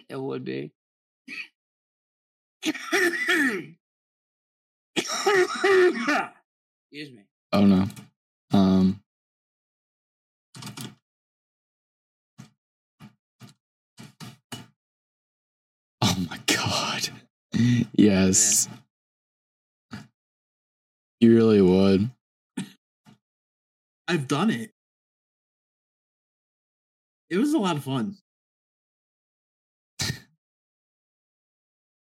it would be. Excuse me. Oh no. Um. Oh my god. Yes. You really would. I've done it. It was a lot of fun. I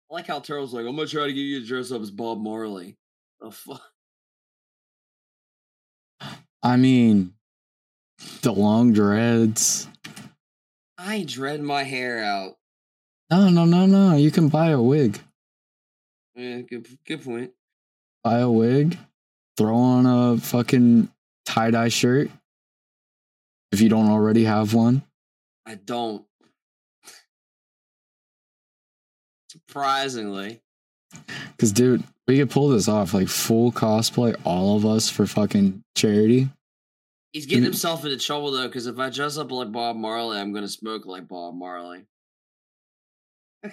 like how Turtle's like, I'm gonna try to get you to dress up as Bob Marley. The fuck? I mean, the long dreads. I dreading my hair out. No, no, no, no. You can buy a wig. Yeah, good, good point. Buy a wig. Throw on a fucking tie dye shirt. If you don't already have one. I don't. Surprisingly. Because, dude, we could pull this off like full cosplay, all of us for fucking charity. He's getting himself into trouble though, because if I dress up like Bob Marley, I'm gonna smoke like Bob Marley.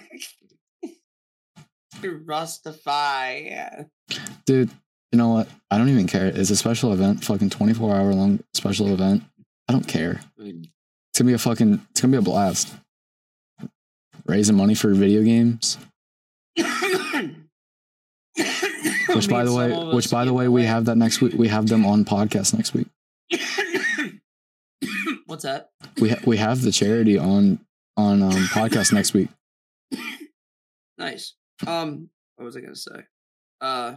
Rustify, yeah. Dude, you know what? I don't even care. It's a special event, fucking 24 hour long special event. I don't care. It's gonna be a fucking, it's gonna be a blast. Raising money for video games. Which, by the way, which by the way, we have that next week. We have them on podcast next week. What's that? We ha- we have the charity on on um, podcast next week. Nice. Um, what was I gonna say? Uh,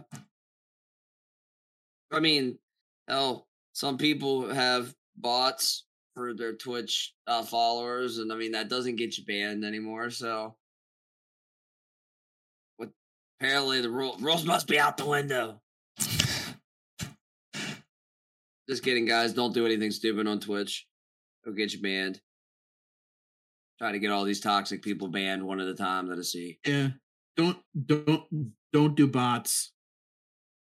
I mean, hell, some people have bots for their Twitch uh, followers, and I mean that doesn't get you banned anymore. So, what? Apparently, the rule, rules must be out the window. Just kidding, guys. Don't do anything stupid on Twitch. It'll get you banned. Try to get all these toxic people banned one at a time that I see. Yeah. Don't don't don't do bots.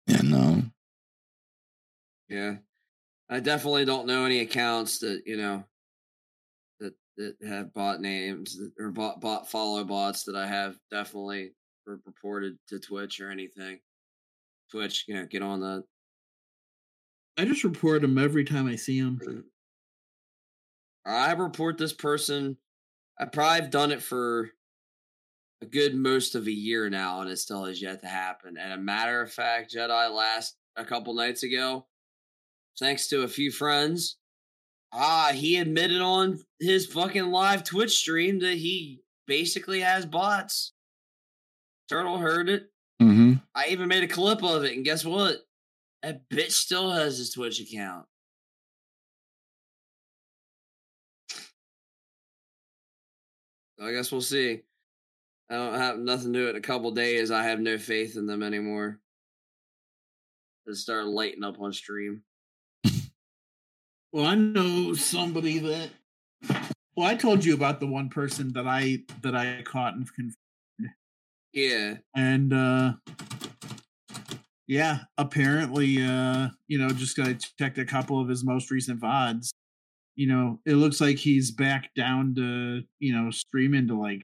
Yeah, no. Yeah. I definitely don't know any accounts that, you know, that that have bot names that- or bot bot follow bots that I have definitely reported to Twitch or anything. Twitch, you know, get on that. I just report them every time I see them. Mm. I report this person. I probably have done it for a good most of a year now, and it still has yet to happen. And a matter of fact, Jedi last a couple nights ago, thanks to a few friends, ah, he admitted on his fucking live Twitch stream that he basically has bots. Turtle heard it. Mm-hmm. I even made a clip of it, and guess what? That bitch still has his Twitch account. So I guess we'll see. I don't have nothing to do it in a couple days. I have no faith in them anymore. Just start lighting up on stream. Well, I know somebody that. Well, I told you about the one person that I that I caught and confirmed. Yeah. and uh yeah, apparently uh you know just got checked a couple of his most recent vods. You know, it looks like he's back down to you know streaming to like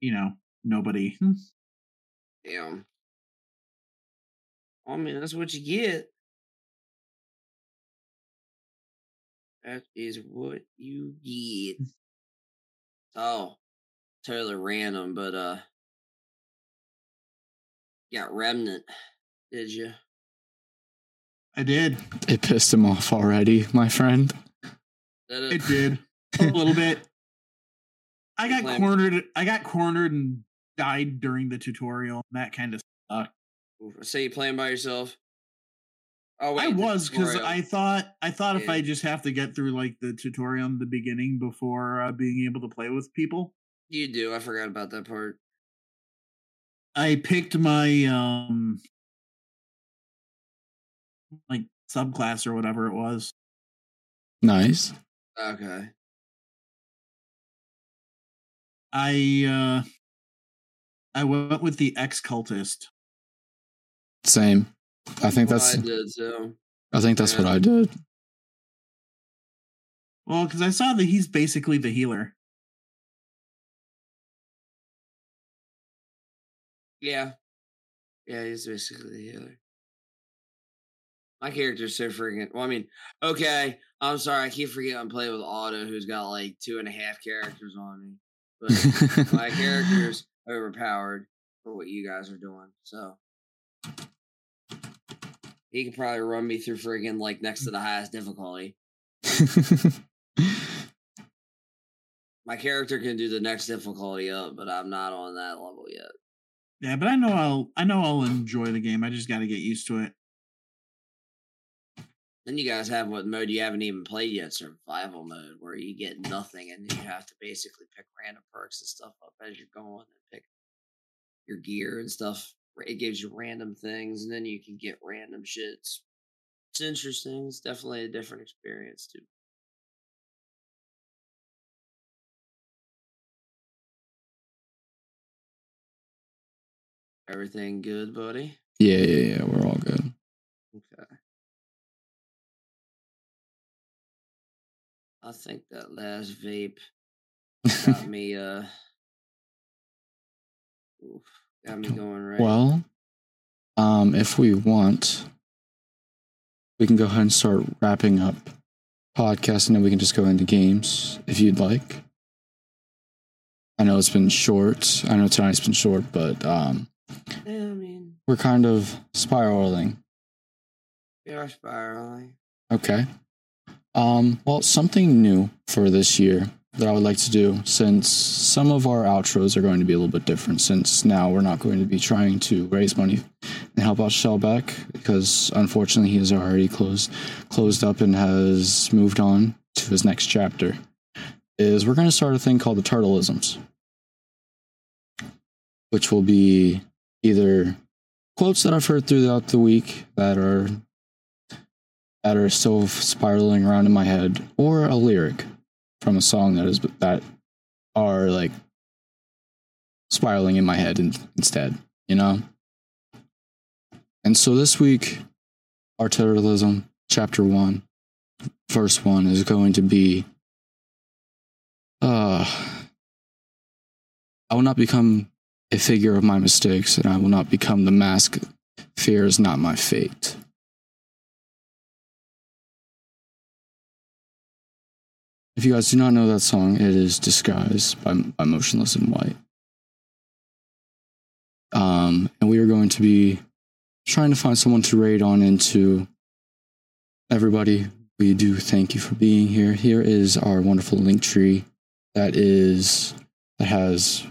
you know nobody. Damn. I mean, that's what you get. That is what you get. Oh, totally random, but uh, got remnant. Did you? I did. It pissed him off already, my friend. Did It did a little bit. I got Plan- cornered. I got cornered and died during the tutorial. That kind of sucked. So you playing by yourself? Oh wait, I was because. I thought I thought if I just have to get through like the tutorial in the beginning before uh, being able to play with people, you do. I forgot about that part. I picked my um like subclass or whatever it was. Nice. Okay. I uh I went with the ex cultist. Same. I think that's I did too. I think that's what I did. Well, because I saw that he's basically the healer. Yeah. Yeah, he's basically the healer. My character's so freaking. Well, I mean, okay. I'm sorry. I keep forgetting I'm playing with Otto, who's got like two and a half characters on me. But my character's overpowered for what you guys are doing. So he could probably run me through friggin' like next to the highest difficulty. My character can do the next difficulty up, but I'm not on that level yet. Yeah, but I know I'll I know I'll enjoy the game. I just got to get used to it. Then you guys have what mode you haven't even played yet, survival mode, where you get nothing and you have to basically pick random perks and stuff up as you're going and pick your gear and stuff. It gives you random things and then you can get random shits. It's interesting. It's definitely a different experience too. Everything good, buddy? yeah, yeah, yeah. We're all good. Okay. I think that last vape got me uh oof, got me going right. Well, um, if we want, we can go ahead and start wrapping up podcast, and then we can just go into games if you'd like. I know it's been short. I know tonight's been short, but um, I mean we're kind of spiraling. we are spiraling. Okay. Um, well, something new for this year that I would like to do, since some of our outros are going to be a little bit different, since now we're not going to be trying to raise money and help out Shellback, because unfortunately he has already closed closed up and has moved on to his next chapter. Is we're going to start a thing called the Turtleisms, which will be either quotes that I've heard throughout the week that are that are still spiraling around in my head, or a lyric from a song that is that are like spiraling in my head in, instead, you know. And so this week, our Turtleism chapter one, verse one is going to be. Uh, I will not become a figure of my mistakes, and I will not become the mask. Fear is not my fate. If you guys do not know that song, it is Disguise by, by Motionless in White. Um, and we are going to be trying to find someone to raid on into. Everybody, we do thank you for being here. Here is our wonderful link tree that is that has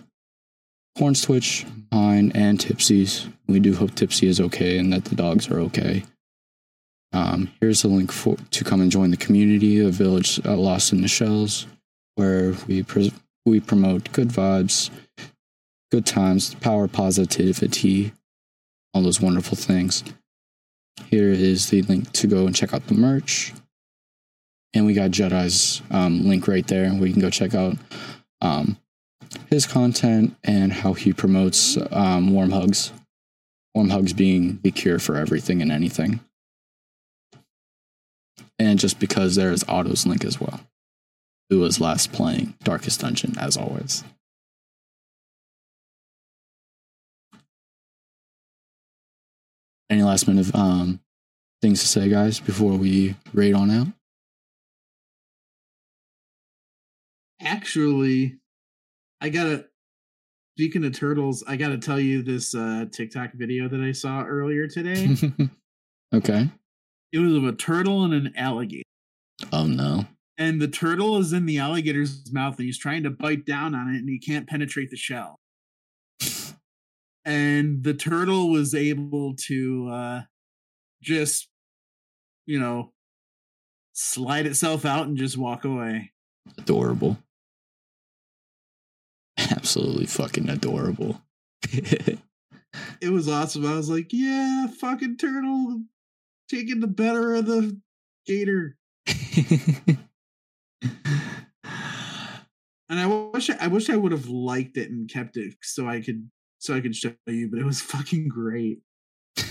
Horns Twitch, mine, and Tipsy's. We do hope Tipsy is okay and that the dogs are okay. Um, here's a link for to come and join the community of Village uh, Lost in the Shells, where we we promote good vibes, good times, power positivity, all those wonderful things. Here is the link to go and check out the merch, and we got Jedi's um, link right there. We can go check out um, his content and how he promotes um, warm hugs. Warm hugs being the cure for everything and anything and just because there is Otto's link as well, who was last playing Darkest Dungeon as always. Any last minute um things to say, guys, before we raid on out? Actually, I gotta. Speaking of turtles, I gotta tell you this uh, TikTok video that I saw earlier today. okay. It was of a turtle and an alligator, Oh no. and the turtle is in the alligator's mouth, and he's trying to bite down on it, and he can't penetrate the shell. And the turtle was able to uh, just, you know, slide itself out and just walk away. Adorable. Absolutely fucking adorable. it was awesome. I was like, yeah, fucking turtle taking the better of the gator. And I wish I wish I would have liked it and kept it so I could so I could show you, but it was fucking great.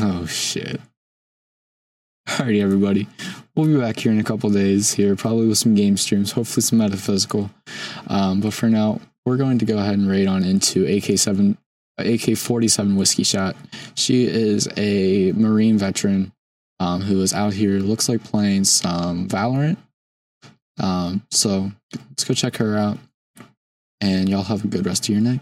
oh shit. Alrighty, everybody. We'll be back here in a couple days here, probably with some game streams, hopefully some metaphysical. Um, but for now, we're going to go ahead and raid on into AK7 AK 47 Whiskey Shot. She is a Marine veteran um, who is out here, looks like playing some Valorant. Um, so let's go check her out. And y'all have a good rest of your night.